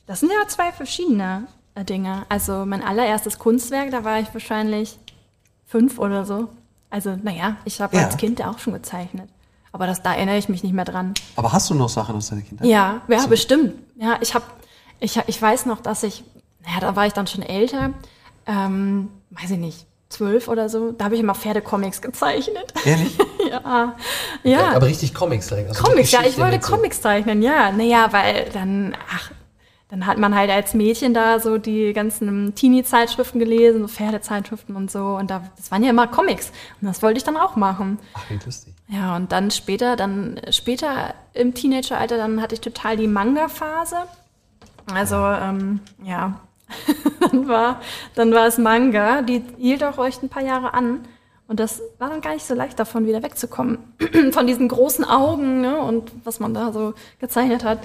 Speaker 2: Das sind ja zwei verschiedene äh, Dinge. Also mein allererstes Kunstwerk, da war ich wahrscheinlich fünf oder so. Also, naja, ich habe ja. als Kind auch schon gezeichnet. Aber das, da erinnere ich mich nicht mehr dran.
Speaker 1: Aber hast du noch Sachen aus deiner Kindheit?
Speaker 2: Ja, ja, so. bestimmt. Ja, ich habe, ich, ich weiß noch, dass ich, naja, da war ich dann schon älter, ähm, weiß ich nicht, zwölf oder so, da habe ich immer Pferdecomics gezeichnet. [laughs]
Speaker 1: Ehrlich?
Speaker 2: ja. ja.
Speaker 1: Aber richtig Comics.
Speaker 2: Also Comics, ja, ich wollte Comics zeichnen, ja. Naja, weil dann, ach, dann hat man halt als Mädchen da so die ganzen Teenie-Zeitschriften gelesen, so Pferdezeitschriften und so. Und da, das waren ja immer Comics. Und das wollte ich dann auch machen.
Speaker 1: Ach, wie lustig.
Speaker 2: Ja, und dann später, dann später im Teenageralter, dann hatte ich total die Manga-Phase. Also, ähm, ja, [laughs] dann war, dann war es Manga. Die hielt auch echt ein paar Jahre an. Und das war dann gar nicht so leicht davon wieder wegzukommen. [clears throat] Von diesen großen Augen, ne, und was man da so gezeichnet hat.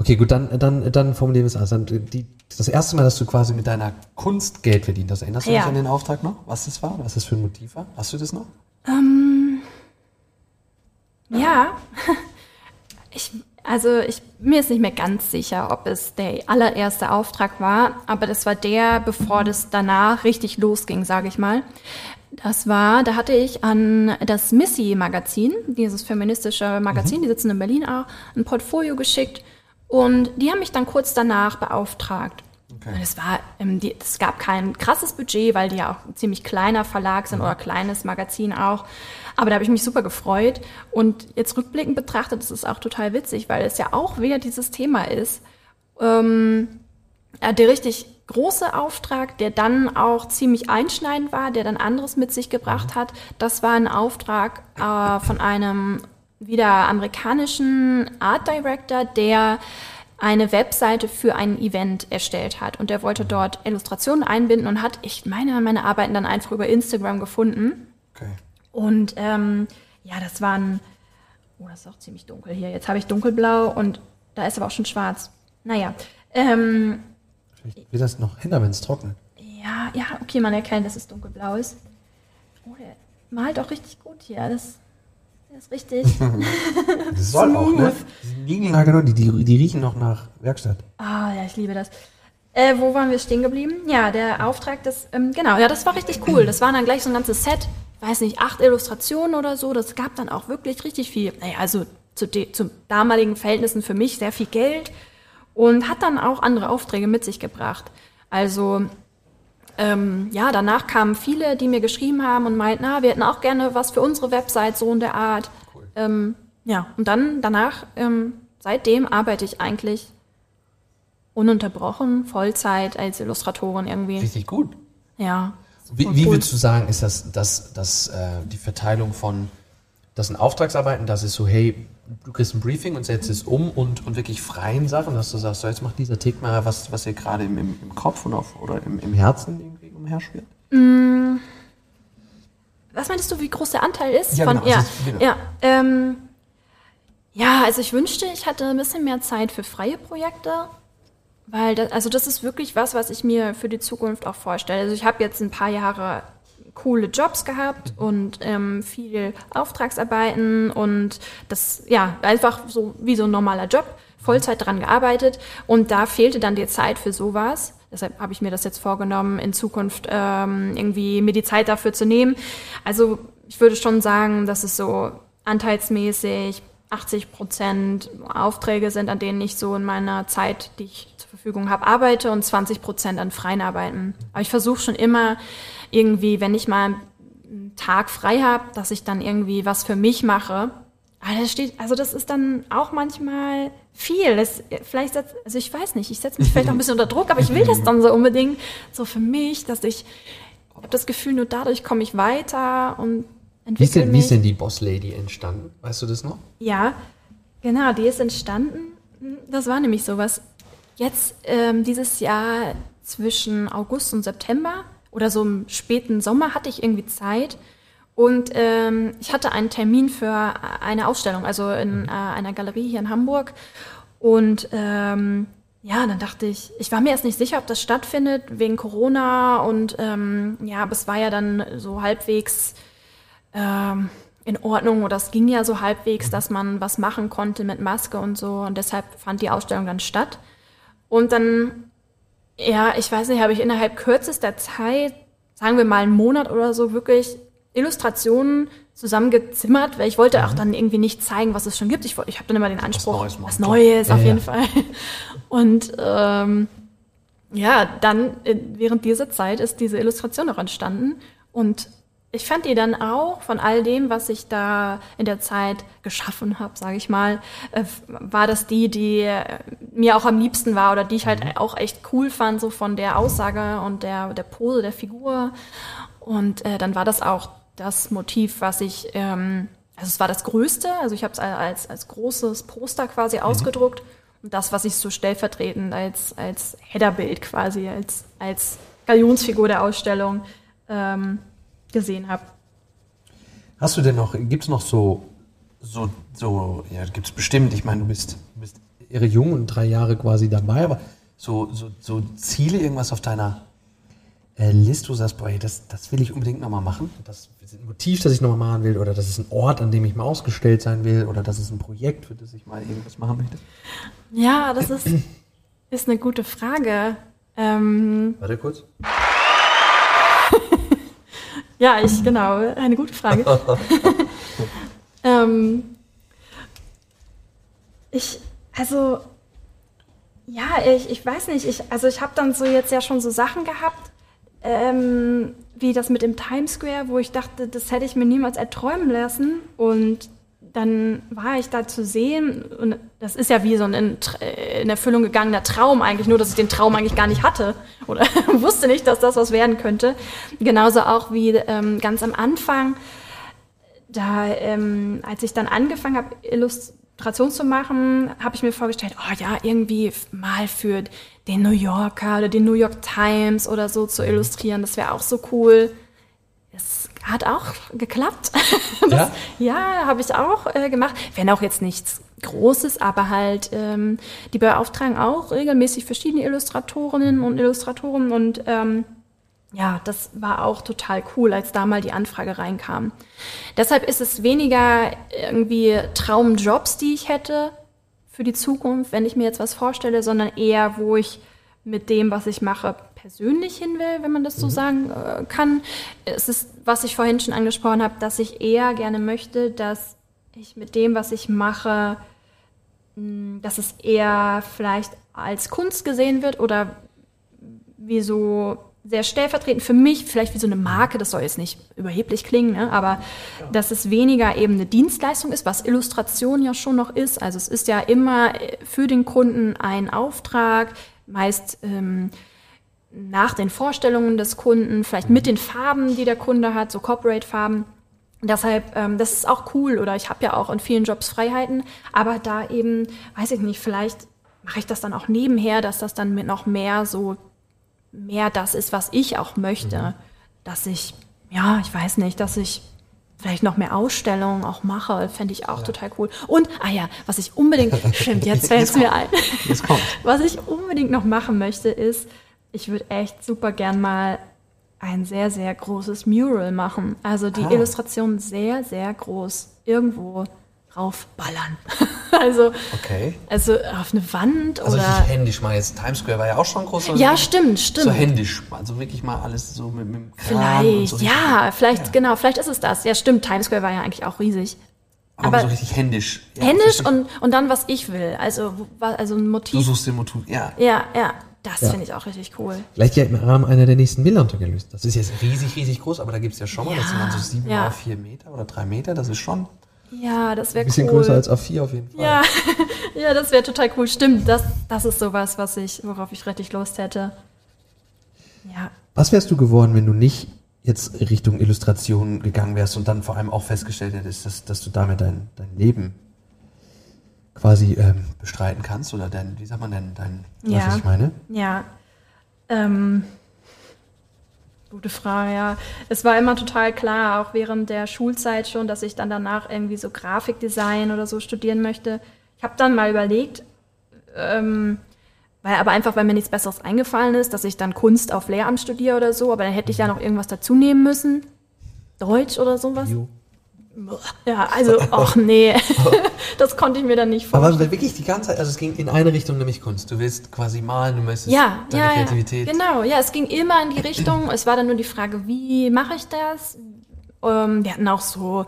Speaker 1: Okay, gut, dann, dann, dann formulieren wir es anders. Die, das erste Mal, dass du quasi mit deiner Kunst Geld verdient hast, erinnerst du dich an den Auftrag noch? Was das war? Was das für ein Motiv war? Hast du das noch?
Speaker 2: Ähm, ja. [laughs] Ich, also ich, mir ist nicht mehr ganz sicher, ob es der allererste Auftrag war, aber das war der, bevor das danach richtig losging, sage ich mal. Das war, da hatte ich an das Missy-Magazin, dieses feministische Magazin, mhm. die sitzen in Berlin auch, ein Portfolio geschickt und die haben mich dann kurz danach beauftragt. Okay. Es war, ähm, es gab kein krasses Budget, weil die ja auch ein ziemlich kleiner Verlag sind mhm. oder kleines Magazin auch. Aber da habe ich mich super gefreut. Und jetzt rückblickend betrachtet, das ist auch total witzig, weil es ja auch wieder dieses Thema ist. Ähm, der richtig große Auftrag, der dann auch ziemlich einschneidend war, der dann anderes mit sich gebracht mhm. hat, das war ein Auftrag äh, von einem wieder amerikanischen Art Director, der eine Webseite für ein Event erstellt hat. Und der wollte dort Illustrationen einbinden und hat, ich meine, meine Arbeiten dann einfach über Instagram gefunden. Okay. Und ähm, ja, das waren, oh, das ist auch ziemlich dunkel hier. Jetzt habe ich dunkelblau und da ist aber auch schon schwarz. Naja. Ähm,
Speaker 1: Vielleicht wird das noch hinter, wenn es trocknet.
Speaker 2: Ja, ja, okay, man erkennt, dass es dunkelblau ist. Oh, der malt auch richtig gut hier. Das das ist richtig. [laughs]
Speaker 1: das soll auch, ne? Die, ja, genau, die, die, die riechen noch nach Werkstatt.
Speaker 2: Ah, ja, ich liebe das. Äh, wo waren wir stehen geblieben? Ja, der Auftrag, das, ähm, genau, ja, das war richtig cool. Das war dann gleich so ein ganzes Set, weiß nicht, acht Illustrationen oder so. Das gab dann auch wirklich richtig viel. Naja, also zu, zu damaligen Verhältnissen für mich sehr viel Geld und hat dann auch andere Aufträge mit sich gebracht. Also ähm, ja, danach kamen viele, die mir geschrieben haben und meinten, na, wir hätten auch gerne was für unsere Website, so in der Art. Cool. Ähm, ja, und dann danach, ähm, seitdem arbeite ich eigentlich ununterbrochen, Vollzeit als Illustratorin irgendwie.
Speaker 1: Richtig gut.
Speaker 2: Ja.
Speaker 1: Wie, wie würdest du sagen, ist das, das, das äh, die Verteilung von, das sind Auftragsarbeiten, das ist so, hey, du kriegst ein Briefing und setzt es um und, und wirklich freien Sachen, dass du sagst, so jetzt macht dieser Tick mal was, was dir gerade im, im, im, Kopf und auf, oder im, im Herzen irgendwie umherschwirrt?
Speaker 2: Mm. Was meintest du, wie groß der Anteil ist?
Speaker 1: Ja,
Speaker 2: von,
Speaker 1: genau,
Speaker 2: ja,
Speaker 1: also,
Speaker 2: genau. ja, ähm, ja, also ich wünschte, ich hatte ein bisschen mehr Zeit für freie Projekte, weil das, also das ist wirklich was, was ich mir für die Zukunft auch vorstelle. Also ich habe jetzt ein paar Jahre coole Jobs gehabt und ähm, viel Auftragsarbeiten und das, ja, einfach so wie so ein normaler Job, Vollzeit dran gearbeitet und da fehlte dann die Zeit für sowas. Deshalb habe ich mir das jetzt vorgenommen, in Zukunft ähm, irgendwie mir die Zeit dafür zu nehmen. Also ich würde schon sagen, dass es so anteilsmäßig 80 Prozent Aufträge sind, an denen ich so in meiner Zeit, die ich zur Verfügung habe, arbeite und 20 Prozent an freien Arbeiten. Aber ich versuche schon immer irgendwie, wenn ich mal einen Tag frei habe, dass ich dann irgendwie was für mich mache. Aber das steht, also das ist dann auch manchmal viel. Das, vielleicht setz, also ich weiß nicht, ich setze mich vielleicht auch ein bisschen unter Druck, aber ich will das dann so unbedingt so für mich, dass ich, ich habe das Gefühl, nur dadurch komme ich weiter und
Speaker 3: entwickle wie ist denn, mich. Wie ist denn die Boss Lady entstanden? Weißt du das noch?
Speaker 2: Ja, genau, die ist entstanden. Das war nämlich sowas. Jetzt ähm, dieses Jahr zwischen August und September oder so im späten Sommer hatte ich irgendwie Zeit und ähm, ich hatte einen Termin für eine Ausstellung, also in äh, einer Galerie hier in Hamburg. Und ähm, ja, dann dachte ich, ich war mir erst nicht sicher, ob das stattfindet wegen Corona und ähm, ja, aber es war ja dann so halbwegs ähm, in Ordnung oder es ging ja so halbwegs, dass man was machen konnte mit Maske und so und deshalb fand die Ausstellung dann statt. Und dann ja, ich weiß nicht, habe ich innerhalb kürzester Zeit, sagen wir mal einen Monat oder so, wirklich Illustrationen zusammengezimmert, weil ich wollte mhm. auch dann irgendwie nicht zeigen, was es schon gibt. Ich, ich habe dann immer den Anspruch, was Neues, was Neues ja, auf jeden ja. Fall. Und ähm, ja, dann während dieser Zeit ist diese Illustration auch entstanden. Und ich fand die dann auch von all dem, was ich da in der Zeit geschaffen habe, sage ich mal, äh, war das die, die mir auch am liebsten war oder die ich halt mhm. auch echt cool fand, so von der Aussage und der, der Pose der Figur. Und äh, dann war das auch das Motiv, was ich, ähm, also es war das Größte, also ich habe es als, als großes Poster quasi mhm. ausgedruckt und das, was ich so stellvertretend als, als Headerbild quasi, als, als Galionsfigur der Ausstellung ähm, gesehen habe.
Speaker 3: Hast du denn noch, gibt es noch so, so, so, ja, gibt es bestimmt, ich meine, du bist, du bist irre jung und drei Jahre quasi dabei, aber so, so, so Ziele, irgendwas auf deiner äh, Liste, wo du sagst, boah, das, das will ich unbedingt nochmal machen, das ist ein Motiv, das ich nochmal machen will, oder das ist ein Ort, an dem ich mal ausgestellt sein will, oder das ist ein Projekt, für das ich mal irgendwas machen möchte?
Speaker 2: Ja, das ist, ist eine gute Frage. Ähm,
Speaker 3: Warte kurz.
Speaker 2: Ja, ich, genau, eine gute Frage. [laughs] ähm, ich, also, ja, ich, ich weiß nicht, ich, also ich habe dann so jetzt ja schon so Sachen gehabt, ähm, wie das mit dem Times Square, wo ich dachte, das hätte ich mir niemals erträumen lassen. Und dann war ich da zu sehen und das ist ja wie so ein in, Erfüllung gegangener Traum eigentlich, nur dass ich den Traum eigentlich gar nicht hatte oder [laughs] wusste nicht, dass das was werden könnte. Genauso auch wie ähm, ganz am Anfang, da ähm, als ich dann angefangen habe, Illustration zu machen, habe ich mir vorgestellt, oh ja, irgendwie mal für den New Yorker oder den New York Times oder so zu illustrieren, das wäre auch so cool hat auch geklappt. [laughs] Das, ja, ja habe ich auch äh, gemacht. Wenn auch jetzt nichts Großes, aber halt, ähm, die beauftragen auch regelmäßig verschiedene Illustratorinnen und Illustratoren und ähm, ja, das war auch total cool, als da mal die Anfrage reinkam. Deshalb ist es weniger irgendwie Traumjobs, die ich hätte für die Zukunft, wenn ich mir jetzt was vorstelle, sondern eher, wo ich mit dem, was ich mache, persönlich hin will, wenn man das so mhm. sagen äh, kann. Es ist, was ich vorhin schon angesprochen habe, dass ich eher gerne möchte, dass ich mit dem, was ich mache, mh, dass es eher vielleicht als Kunst gesehen wird oder wie so sehr stellvertretend für mich, vielleicht wie so eine Marke, das soll jetzt nicht überheblich klingen, ne? aber ja. dass es weniger eben eine Dienstleistung ist, was Illustration ja schon noch ist. Also es ist ja immer für den Kunden ein Auftrag, meist ähm, nach den Vorstellungen des Kunden, vielleicht mit den Farben, die der Kunde hat, so Corporate-Farben. Deshalb, ähm, das ist auch cool oder ich habe ja auch in vielen Jobs Freiheiten, aber da eben, weiß ich nicht, vielleicht mache ich das dann auch nebenher, dass das dann mit noch mehr so, mehr das ist, was ich auch möchte. Mhm. Dass ich, ja, ich weiß nicht, dass ich vielleicht noch mehr Ausstellungen auch mache, fände ich auch ja. total cool. Und, ah ja, was ich unbedingt, [laughs] stimmt, jetzt fällt es mir ein. [laughs] Was ich unbedingt noch machen möchte, ist, ich würde echt super gern mal ein sehr, sehr großes Mural machen. Also die ah. Illustration sehr, sehr groß irgendwo raufballern. [laughs] also,
Speaker 3: okay.
Speaker 2: also auf eine Wand
Speaker 3: also
Speaker 2: oder.
Speaker 3: Also händisch mal jetzt. Times Square war ja auch schon groß.
Speaker 2: Ja, stimmt, stimmt.
Speaker 3: So händisch. Also wirklich mal alles so mit, mit dem
Speaker 2: Kran Vielleicht, so ja, vielleicht, ja. genau, vielleicht ist es das. Ja, stimmt. Times Square war ja eigentlich auch riesig.
Speaker 3: Aber, aber so richtig händisch.
Speaker 2: Ja, händisch und, und dann, was ich will. Also, also ein Motiv.
Speaker 3: Du suchst den Motiv, ja.
Speaker 2: Ja, ja. Das ja. finde ich auch richtig cool.
Speaker 1: Vielleicht ja im Rahmen einer der nächsten Millantor gelöst. Das ist jetzt riesig, riesig groß, aber da gibt es ja schon mal, ja. das sind dann so sieben ja. mal vier Meter oder drei Meter, das ist schon.
Speaker 2: Ja, das wäre cool. Ein
Speaker 1: bisschen größer als A4 auf jeden Fall.
Speaker 2: Ja, [laughs] ja das wäre total cool. Stimmt, das, das ist sowas, was ich, worauf ich richtig Lust hätte.
Speaker 1: Ja. Was wärst du geworden, wenn du nicht jetzt Richtung Illustration gegangen wärst und dann vor allem auch festgestellt hättest, dass, dass du damit dein, dein Leben quasi ähm, bestreiten kannst oder dein, wie sagt man denn, dein,
Speaker 2: ja.
Speaker 1: was ich meine?
Speaker 2: Ja. Ähm, gute Frage, ja. Es war immer total klar, auch während der Schulzeit schon, dass ich dann danach irgendwie so Grafikdesign oder so studieren möchte. Ich habe dann mal überlegt, ähm, weil aber einfach, weil mir nichts Besseres eingefallen ist, dass ich dann Kunst auf Lehramt studiere oder so, aber dann hätte ich ja noch irgendwas dazu nehmen müssen. Deutsch oder sowas. Jo. Ja, also, [laughs] ach nee, das konnte ich mir dann nicht vorstellen.
Speaker 1: Aber wirklich die ganze Zeit, also es ging in eine Richtung, nämlich Kunst. Du willst quasi malen, du möchtest
Speaker 2: ja,
Speaker 1: deine
Speaker 2: ja,
Speaker 1: Kreativität.
Speaker 2: Ja, genau, ja, es ging immer in die Richtung. Es war dann nur die Frage, wie mache ich das? Ähm, wir hatten auch so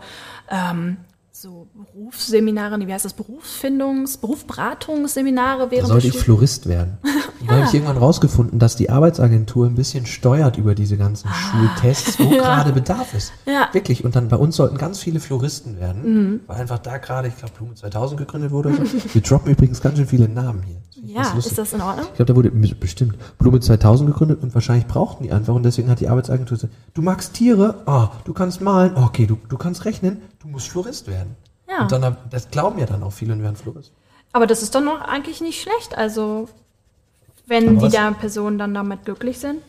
Speaker 2: ähm, so Berufsseminare, wie heißt das, Berufsfindungs-, Berufsberatungsseminare während
Speaker 1: Da sollte ich Florist werden. ja. [laughs] Da habe ich irgendwann rausgefunden, dass die Arbeitsagentur ein bisschen steuert über diese ganzen ah. Schultests, wo [laughs] ja. gerade Bedarf ist. Ja. Wirklich. Und dann bei uns sollten ganz viele Floristen werden, mhm. weil einfach da gerade, ich glaube, Blume 2000 gegründet wurde. Wir droppen übrigens ganz schön viele Namen hier.
Speaker 2: Ja, ist das in Ordnung?
Speaker 1: Ich glaube, da wurde bestimmt Blume 2000 gegründet und wahrscheinlich brauchten die einfach und deswegen hat die Arbeitsagentur gesagt, du magst Tiere, ah, du kannst malen, okay, du, du kannst rechnen, du musst Florist werden. Ja. Und dann, das glauben ja dann auch viele und werden Florist.
Speaker 2: Aber das ist doch noch eigentlich nicht schlecht, also wenn Aber die da Personen dann damit glücklich sind.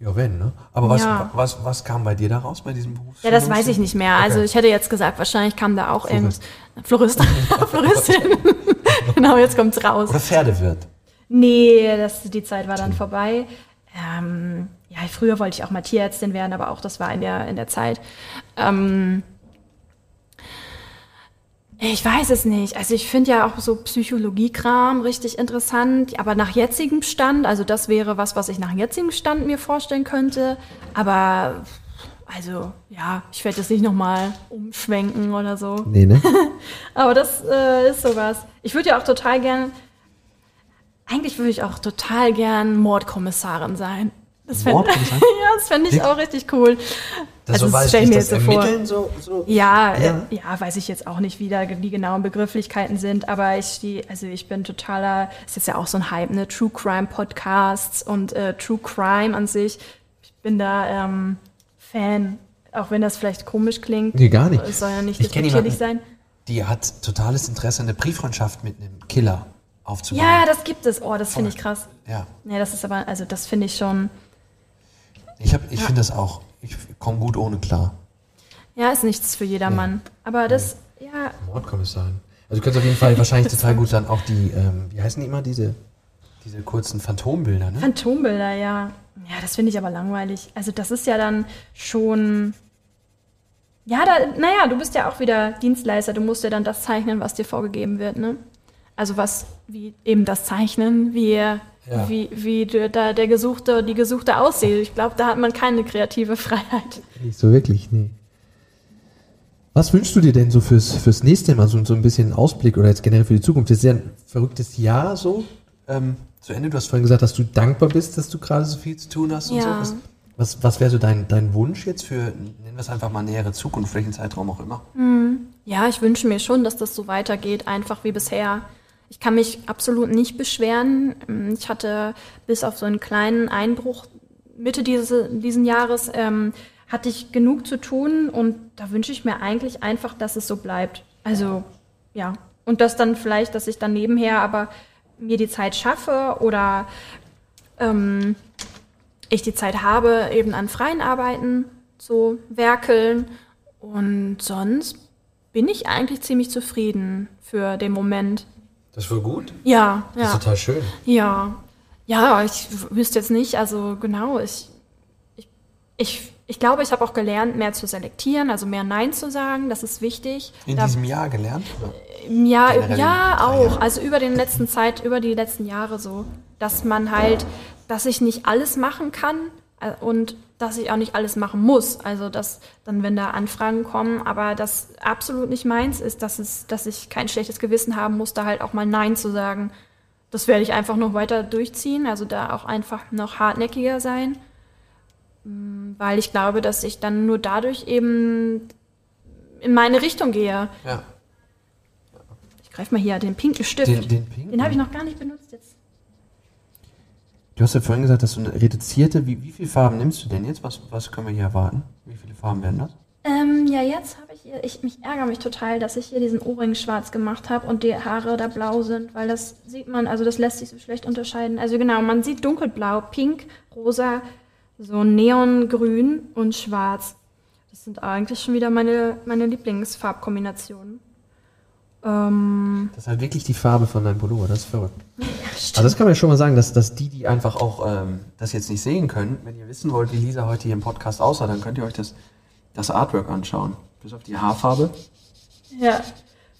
Speaker 1: Ja, wenn, ne? Aber was, ja. was, was kam bei dir da raus bei diesem Beruf?
Speaker 2: Ja, das weiß ich nicht mehr. Also okay. Also ich hätte jetzt gesagt, wahrscheinlich kam da auch Florist. irgendwas. Florist. [laughs] Floristin. [laughs] [laughs] genau, jetzt kommt's raus.
Speaker 1: Oder Pferdewirt.
Speaker 2: Nee, das, die Zeit war dann vorbei. Ähm, ja, früher wollte ich auch mal Tierärztin werden, aber auch das war in der, in der Zeit. Ähm, ich weiß es nicht. Also ich finde ja auch so Psychologiekram richtig interessant, aber nach jetzigem Stand, also das wäre was, was ich nach jetzigem Stand mir vorstellen könnte. Aber also ja, ich werde jetzt nicht nochmal umschwenken oder so.
Speaker 1: Nee, ne? [laughs]
Speaker 2: aber das äh, ist sowas. Ich würde ja auch total gern, eigentlich würde ich auch total gern Mordkommissarin sein. Das fände [laughs] ja, das fänd ich auch richtig cool.
Speaker 1: Das also so stell mir jetzt so vor. So,
Speaker 2: so? Ja, ja. Äh, ja, weiß ich jetzt auch nicht, wie da die genauen Begrifflichkeiten sind, aber ich stehe, also ich bin totaler, ist jetzt ja auch so ein Hype, ne? True Crime Podcasts und äh, True Crime an sich. Ich bin da ähm, Fan, auch wenn das vielleicht komisch klingt.
Speaker 1: Nee, gar nicht.
Speaker 2: Es soll ja nicht despektierlich sein.
Speaker 1: Die hat totales Interesse, eine Brieffreundschaft mit einem Killer aufzubauen.
Speaker 2: Ja, das gibt es. Oh, das finde ich krass.
Speaker 1: Ja.
Speaker 2: Nee, das ist aber, also das finde ich schon.
Speaker 1: Ich, ich ja. finde das auch ich komme gut ohne klar.
Speaker 2: Ja, ist nichts für jedermann. Nee. Aber das, nee. ja.
Speaker 1: Mordkommissarin. Also du könntest auf jeden Fall [laughs] wahrscheinlich total gut dann auch die, ähm, wie heißen die immer, diese, diese kurzen Phantombilder, ne?
Speaker 2: Phantombilder, ja. Ja, das finde ich aber langweilig. Also das ist ja dann schon. Ja, da, naja, du bist ja auch wieder Dienstleister. Du musst ja dann das zeichnen, was dir vorgegeben wird, ne? Also was, wie eben das Zeichnen, wie ja. wie, wie da der Gesuchte, die Gesuchte aussieht. Ich glaube, da hat man keine kreative Freiheit.
Speaker 1: Nicht so wirklich, nee. Was wünschst du dir denn so fürs, fürs nächste Mal, so, so ein bisschen Ausblick oder jetzt generell für die Zukunft? Das ist ja ein verrücktes Jahr so ähm, zu Ende. Du hast vorhin gesagt, dass du dankbar bist, dass du gerade so viel zu tun hast und ja. so. Was, was, was wäre so dein, dein Wunsch jetzt für, nennen wir es einfach mal nähere Zukunft, welchen Zeitraum auch immer?
Speaker 2: Hm. Ja, ich wünsche mir schon, dass das so weitergeht, einfach wie bisher. Ich kann mich absolut nicht beschweren. Ich hatte bis auf so einen kleinen Einbruch Mitte diese, diesen Jahres ähm, hatte ich genug zu tun und da wünsche ich mir eigentlich einfach, dass es so bleibt. Also ja, und das dann vielleicht, dass ich dann nebenher aber mir die Zeit schaffe oder ähm, ich die Zeit habe, eben an freien Arbeiten zu werkeln. Und sonst bin ich eigentlich ziemlich zufrieden für den Moment.
Speaker 1: Das ist wohl gut?
Speaker 2: Ja,
Speaker 1: ja. Das ist total schön.
Speaker 2: Ja. Ja, ich wüsste jetzt nicht, also genau, ich, ich, ich, ich glaube, ich habe auch gelernt, mehr zu selektieren, also mehr Nein zu sagen, das ist wichtig.
Speaker 1: In da, diesem Jahr gelernt?
Speaker 2: Ja, ja, auch. Also über den letzten Zeit, über die letzten Jahre so, dass man halt, dass ich nicht alles machen kann äh, und dass ich auch nicht alles machen muss. Also dass dann, wenn da Anfragen kommen, aber das absolut nicht meins ist, dass es, dass ich kein schlechtes Gewissen haben muss, da halt auch mal Nein zu sagen. das werde ich einfach noch weiter durchziehen, also da auch einfach noch hartnäckiger sein, weil ich glaube, dass ich dann nur dadurch eben in meine Richtung gehe. Ja. Ich greife mal hier den pinken Stift. Den, den, den habe ich noch gar nicht benutzt jetzt.
Speaker 1: Du hast ja vorhin gesagt, dass du eine reduzierte, wie, wie viele Farben nimmst du denn jetzt? Was, was können wir hier erwarten? Wie viele Farben werden das?
Speaker 2: Ähm, ja, jetzt habe ich hier, ich, mich ärgere mich total, dass ich hier diesen Ohrring schwarz gemacht habe und die Haare da blau sind, weil das sieht man, also das lässt sich so schlecht unterscheiden. Also genau, man sieht dunkelblau, pink, rosa, so neongrün und schwarz. Das sind eigentlich schon wieder meine, meine Lieblingsfarbkombinationen.
Speaker 1: Ähm, das ist halt wirklich die Farbe von deinem Pullover, das ist verrückt. [laughs] Ja, also das kann man ja schon mal sagen, dass, dass die, die einfach auch ähm, das jetzt nicht sehen können, wenn ihr wissen wollt, wie Lisa heute hier im Podcast aussah, dann könnt ihr euch das das Artwork anschauen. Bis auf die Haarfarbe.
Speaker 2: Ja.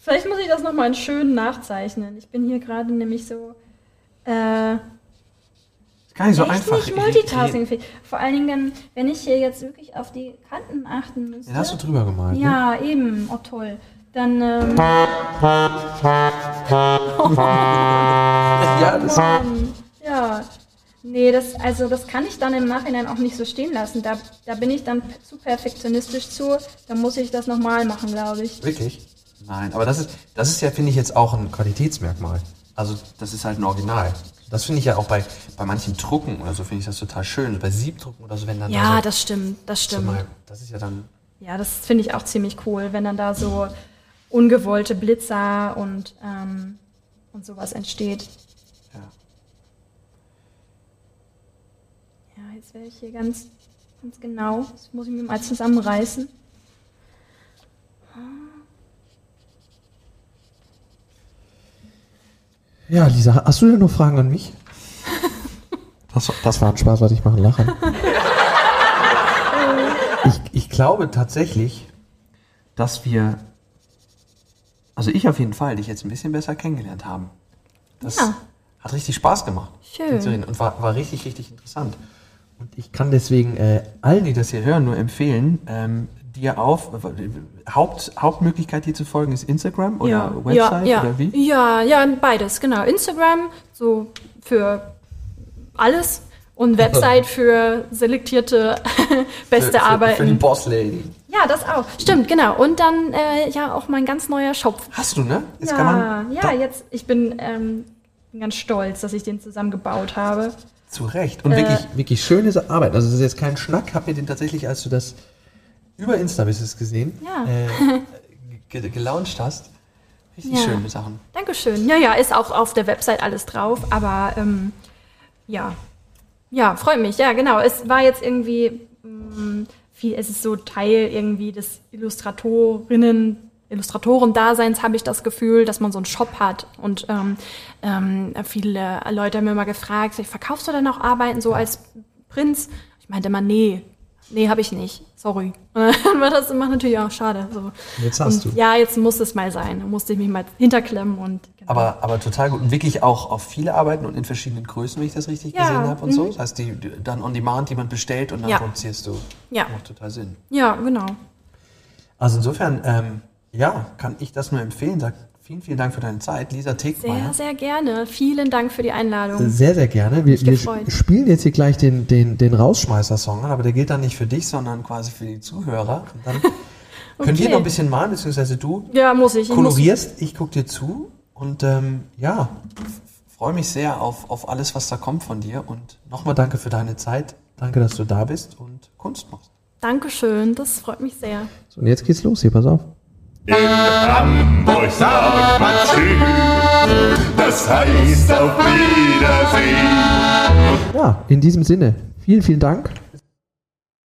Speaker 2: Vielleicht muss ich das nochmal in schön nachzeichnen. Ich bin hier gerade nämlich so. Äh,
Speaker 1: gar nicht so einfach.
Speaker 2: nicht multitasking Vor allen Dingen, wenn ich hier jetzt wirklich auf die Kanten achten müsste.
Speaker 1: Den hast du drüber gemalt.
Speaker 2: Ja, ne? eben. Oh, toll. Dann. Ähm, ja, das. [laughs] Ja. Nee, das, also das kann ich dann im Nachhinein auch nicht so stehen lassen. Da, da bin ich dann zu perfektionistisch zu. Da muss ich das nochmal machen, glaube ich.
Speaker 1: Wirklich? Nein, aber das ist, das ist ja, finde ich, jetzt auch ein Qualitätsmerkmal. Also das ist halt ein Original. Das finde ich ja auch bei, bei manchen Drucken oder so, finde ich das total schön. Bei Siebdrucken oder so, wenn dann.
Speaker 2: Ja,
Speaker 1: da
Speaker 2: so, das stimmt, das stimmt.
Speaker 1: So mal, das ist ja dann.
Speaker 2: Ja, das finde ich auch ziemlich cool, wenn dann da so ungewollte Blitzer und, ähm, und sowas entsteht. jetzt wäre ich hier ganz, ganz genau. Das muss ich mir mal zusammenreißen.
Speaker 1: Ja, Lisa, hast du denn noch Fragen an mich? Das, das war ein Spaß, was ich machen lachen. ich, ich glaube tatsächlich, dass wir, also ich auf jeden Fall, dich jetzt ein bisschen besser kennengelernt haben. Das ja. hat richtig Spaß gemacht.
Speaker 2: Schön.
Speaker 1: Und war, war richtig, richtig interessant. Und ich kann deswegen äh, allen, die das hier hören, nur empfehlen, ähm, dir auf. Haupt, Hauptmöglichkeit, dir zu folgen, ist Instagram oder ja, Website
Speaker 2: ja, ja.
Speaker 1: oder wie?
Speaker 2: Ja, ja, beides, genau. Instagram, so für alles und Website [laughs] für selektierte [laughs] beste
Speaker 1: für, für,
Speaker 2: Arbeiten.
Speaker 1: Für die Boss Lady.
Speaker 2: Ja, das auch. Stimmt, genau. Und dann äh, ja auch mein ganz neuer Shop.
Speaker 1: Hast du, ne?
Speaker 2: Jetzt ja, ja, jetzt, ich bin ähm, ganz stolz, dass ich den zusammengebaut habe.
Speaker 1: Zu Recht. Und äh, wirklich, wirklich schöne Arbeit. Also das ist jetzt kein Schnack. Hab mir den tatsächlich, als du das über Insta bist es gesehen,
Speaker 2: ja.
Speaker 1: äh, [laughs] gelauncht hast. Richtig ja. schöne Sachen.
Speaker 2: Dankeschön. Ja, ja, ist auch auf der Website alles drauf. Aber ähm, ja, ja, freut mich. Ja, genau. Es war jetzt irgendwie mh, mm, viel, es ist so Teil irgendwie des Illustratorinnen Illustratoren-Daseins habe ich das Gefühl, dass man so einen Shop hat. Und ähm, ähm, viele Leute haben mir mal gefragt, verkaufst du denn auch Arbeiten so als Prinz? Ich meinte immer, nee, nee, habe ich nicht. Sorry. Und dann war das macht natürlich auch schade. So.
Speaker 1: Jetzt hast
Speaker 2: und, du. Ja, jetzt muss es mal sein. Da musste ich mich mal hinterklemmen und.
Speaker 1: Genau. Aber, aber total gut. Und wirklich auch auf viele Arbeiten und in verschiedenen Größen, wenn ich das richtig ja. gesehen habe und mhm. so. Das heißt, die, dann on demand jemand bestellt und dann ja. produzierst du.
Speaker 2: Ja.
Speaker 1: Macht total Sinn.
Speaker 2: Ja, genau.
Speaker 1: Also insofern, ähm, ja, kann ich das nur empfehlen. Sag vielen, vielen Dank für deine Zeit, Lisa Tegmeier.
Speaker 2: Sehr, sehr gerne. Vielen Dank für die Einladung.
Speaker 1: Sehr, sehr gerne. Wir, wir spielen jetzt hier gleich den, den, den Rausschmeißer-Song aber der gilt dann nicht für dich, sondern quasi für die Zuhörer. Und dann okay. [laughs] könnt ihr noch ein bisschen malen, beziehungsweise du
Speaker 2: ja, muss ich.
Speaker 1: kolorierst, ich, ich gucke dir zu und ähm, ja, freue mich sehr auf, auf alles, was da kommt von dir und nochmal danke für deine Zeit. Danke, dass du da bist und Kunst machst.
Speaker 2: Dankeschön, das freut mich sehr.
Speaker 1: So, und jetzt geht's los, hier, pass auf.
Speaker 4: In Hamburg sagt man Tschüss, das heißt auf Wiedersehen.
Speaker 1: Ja, in diesem Sinne, vielen, vielen Dank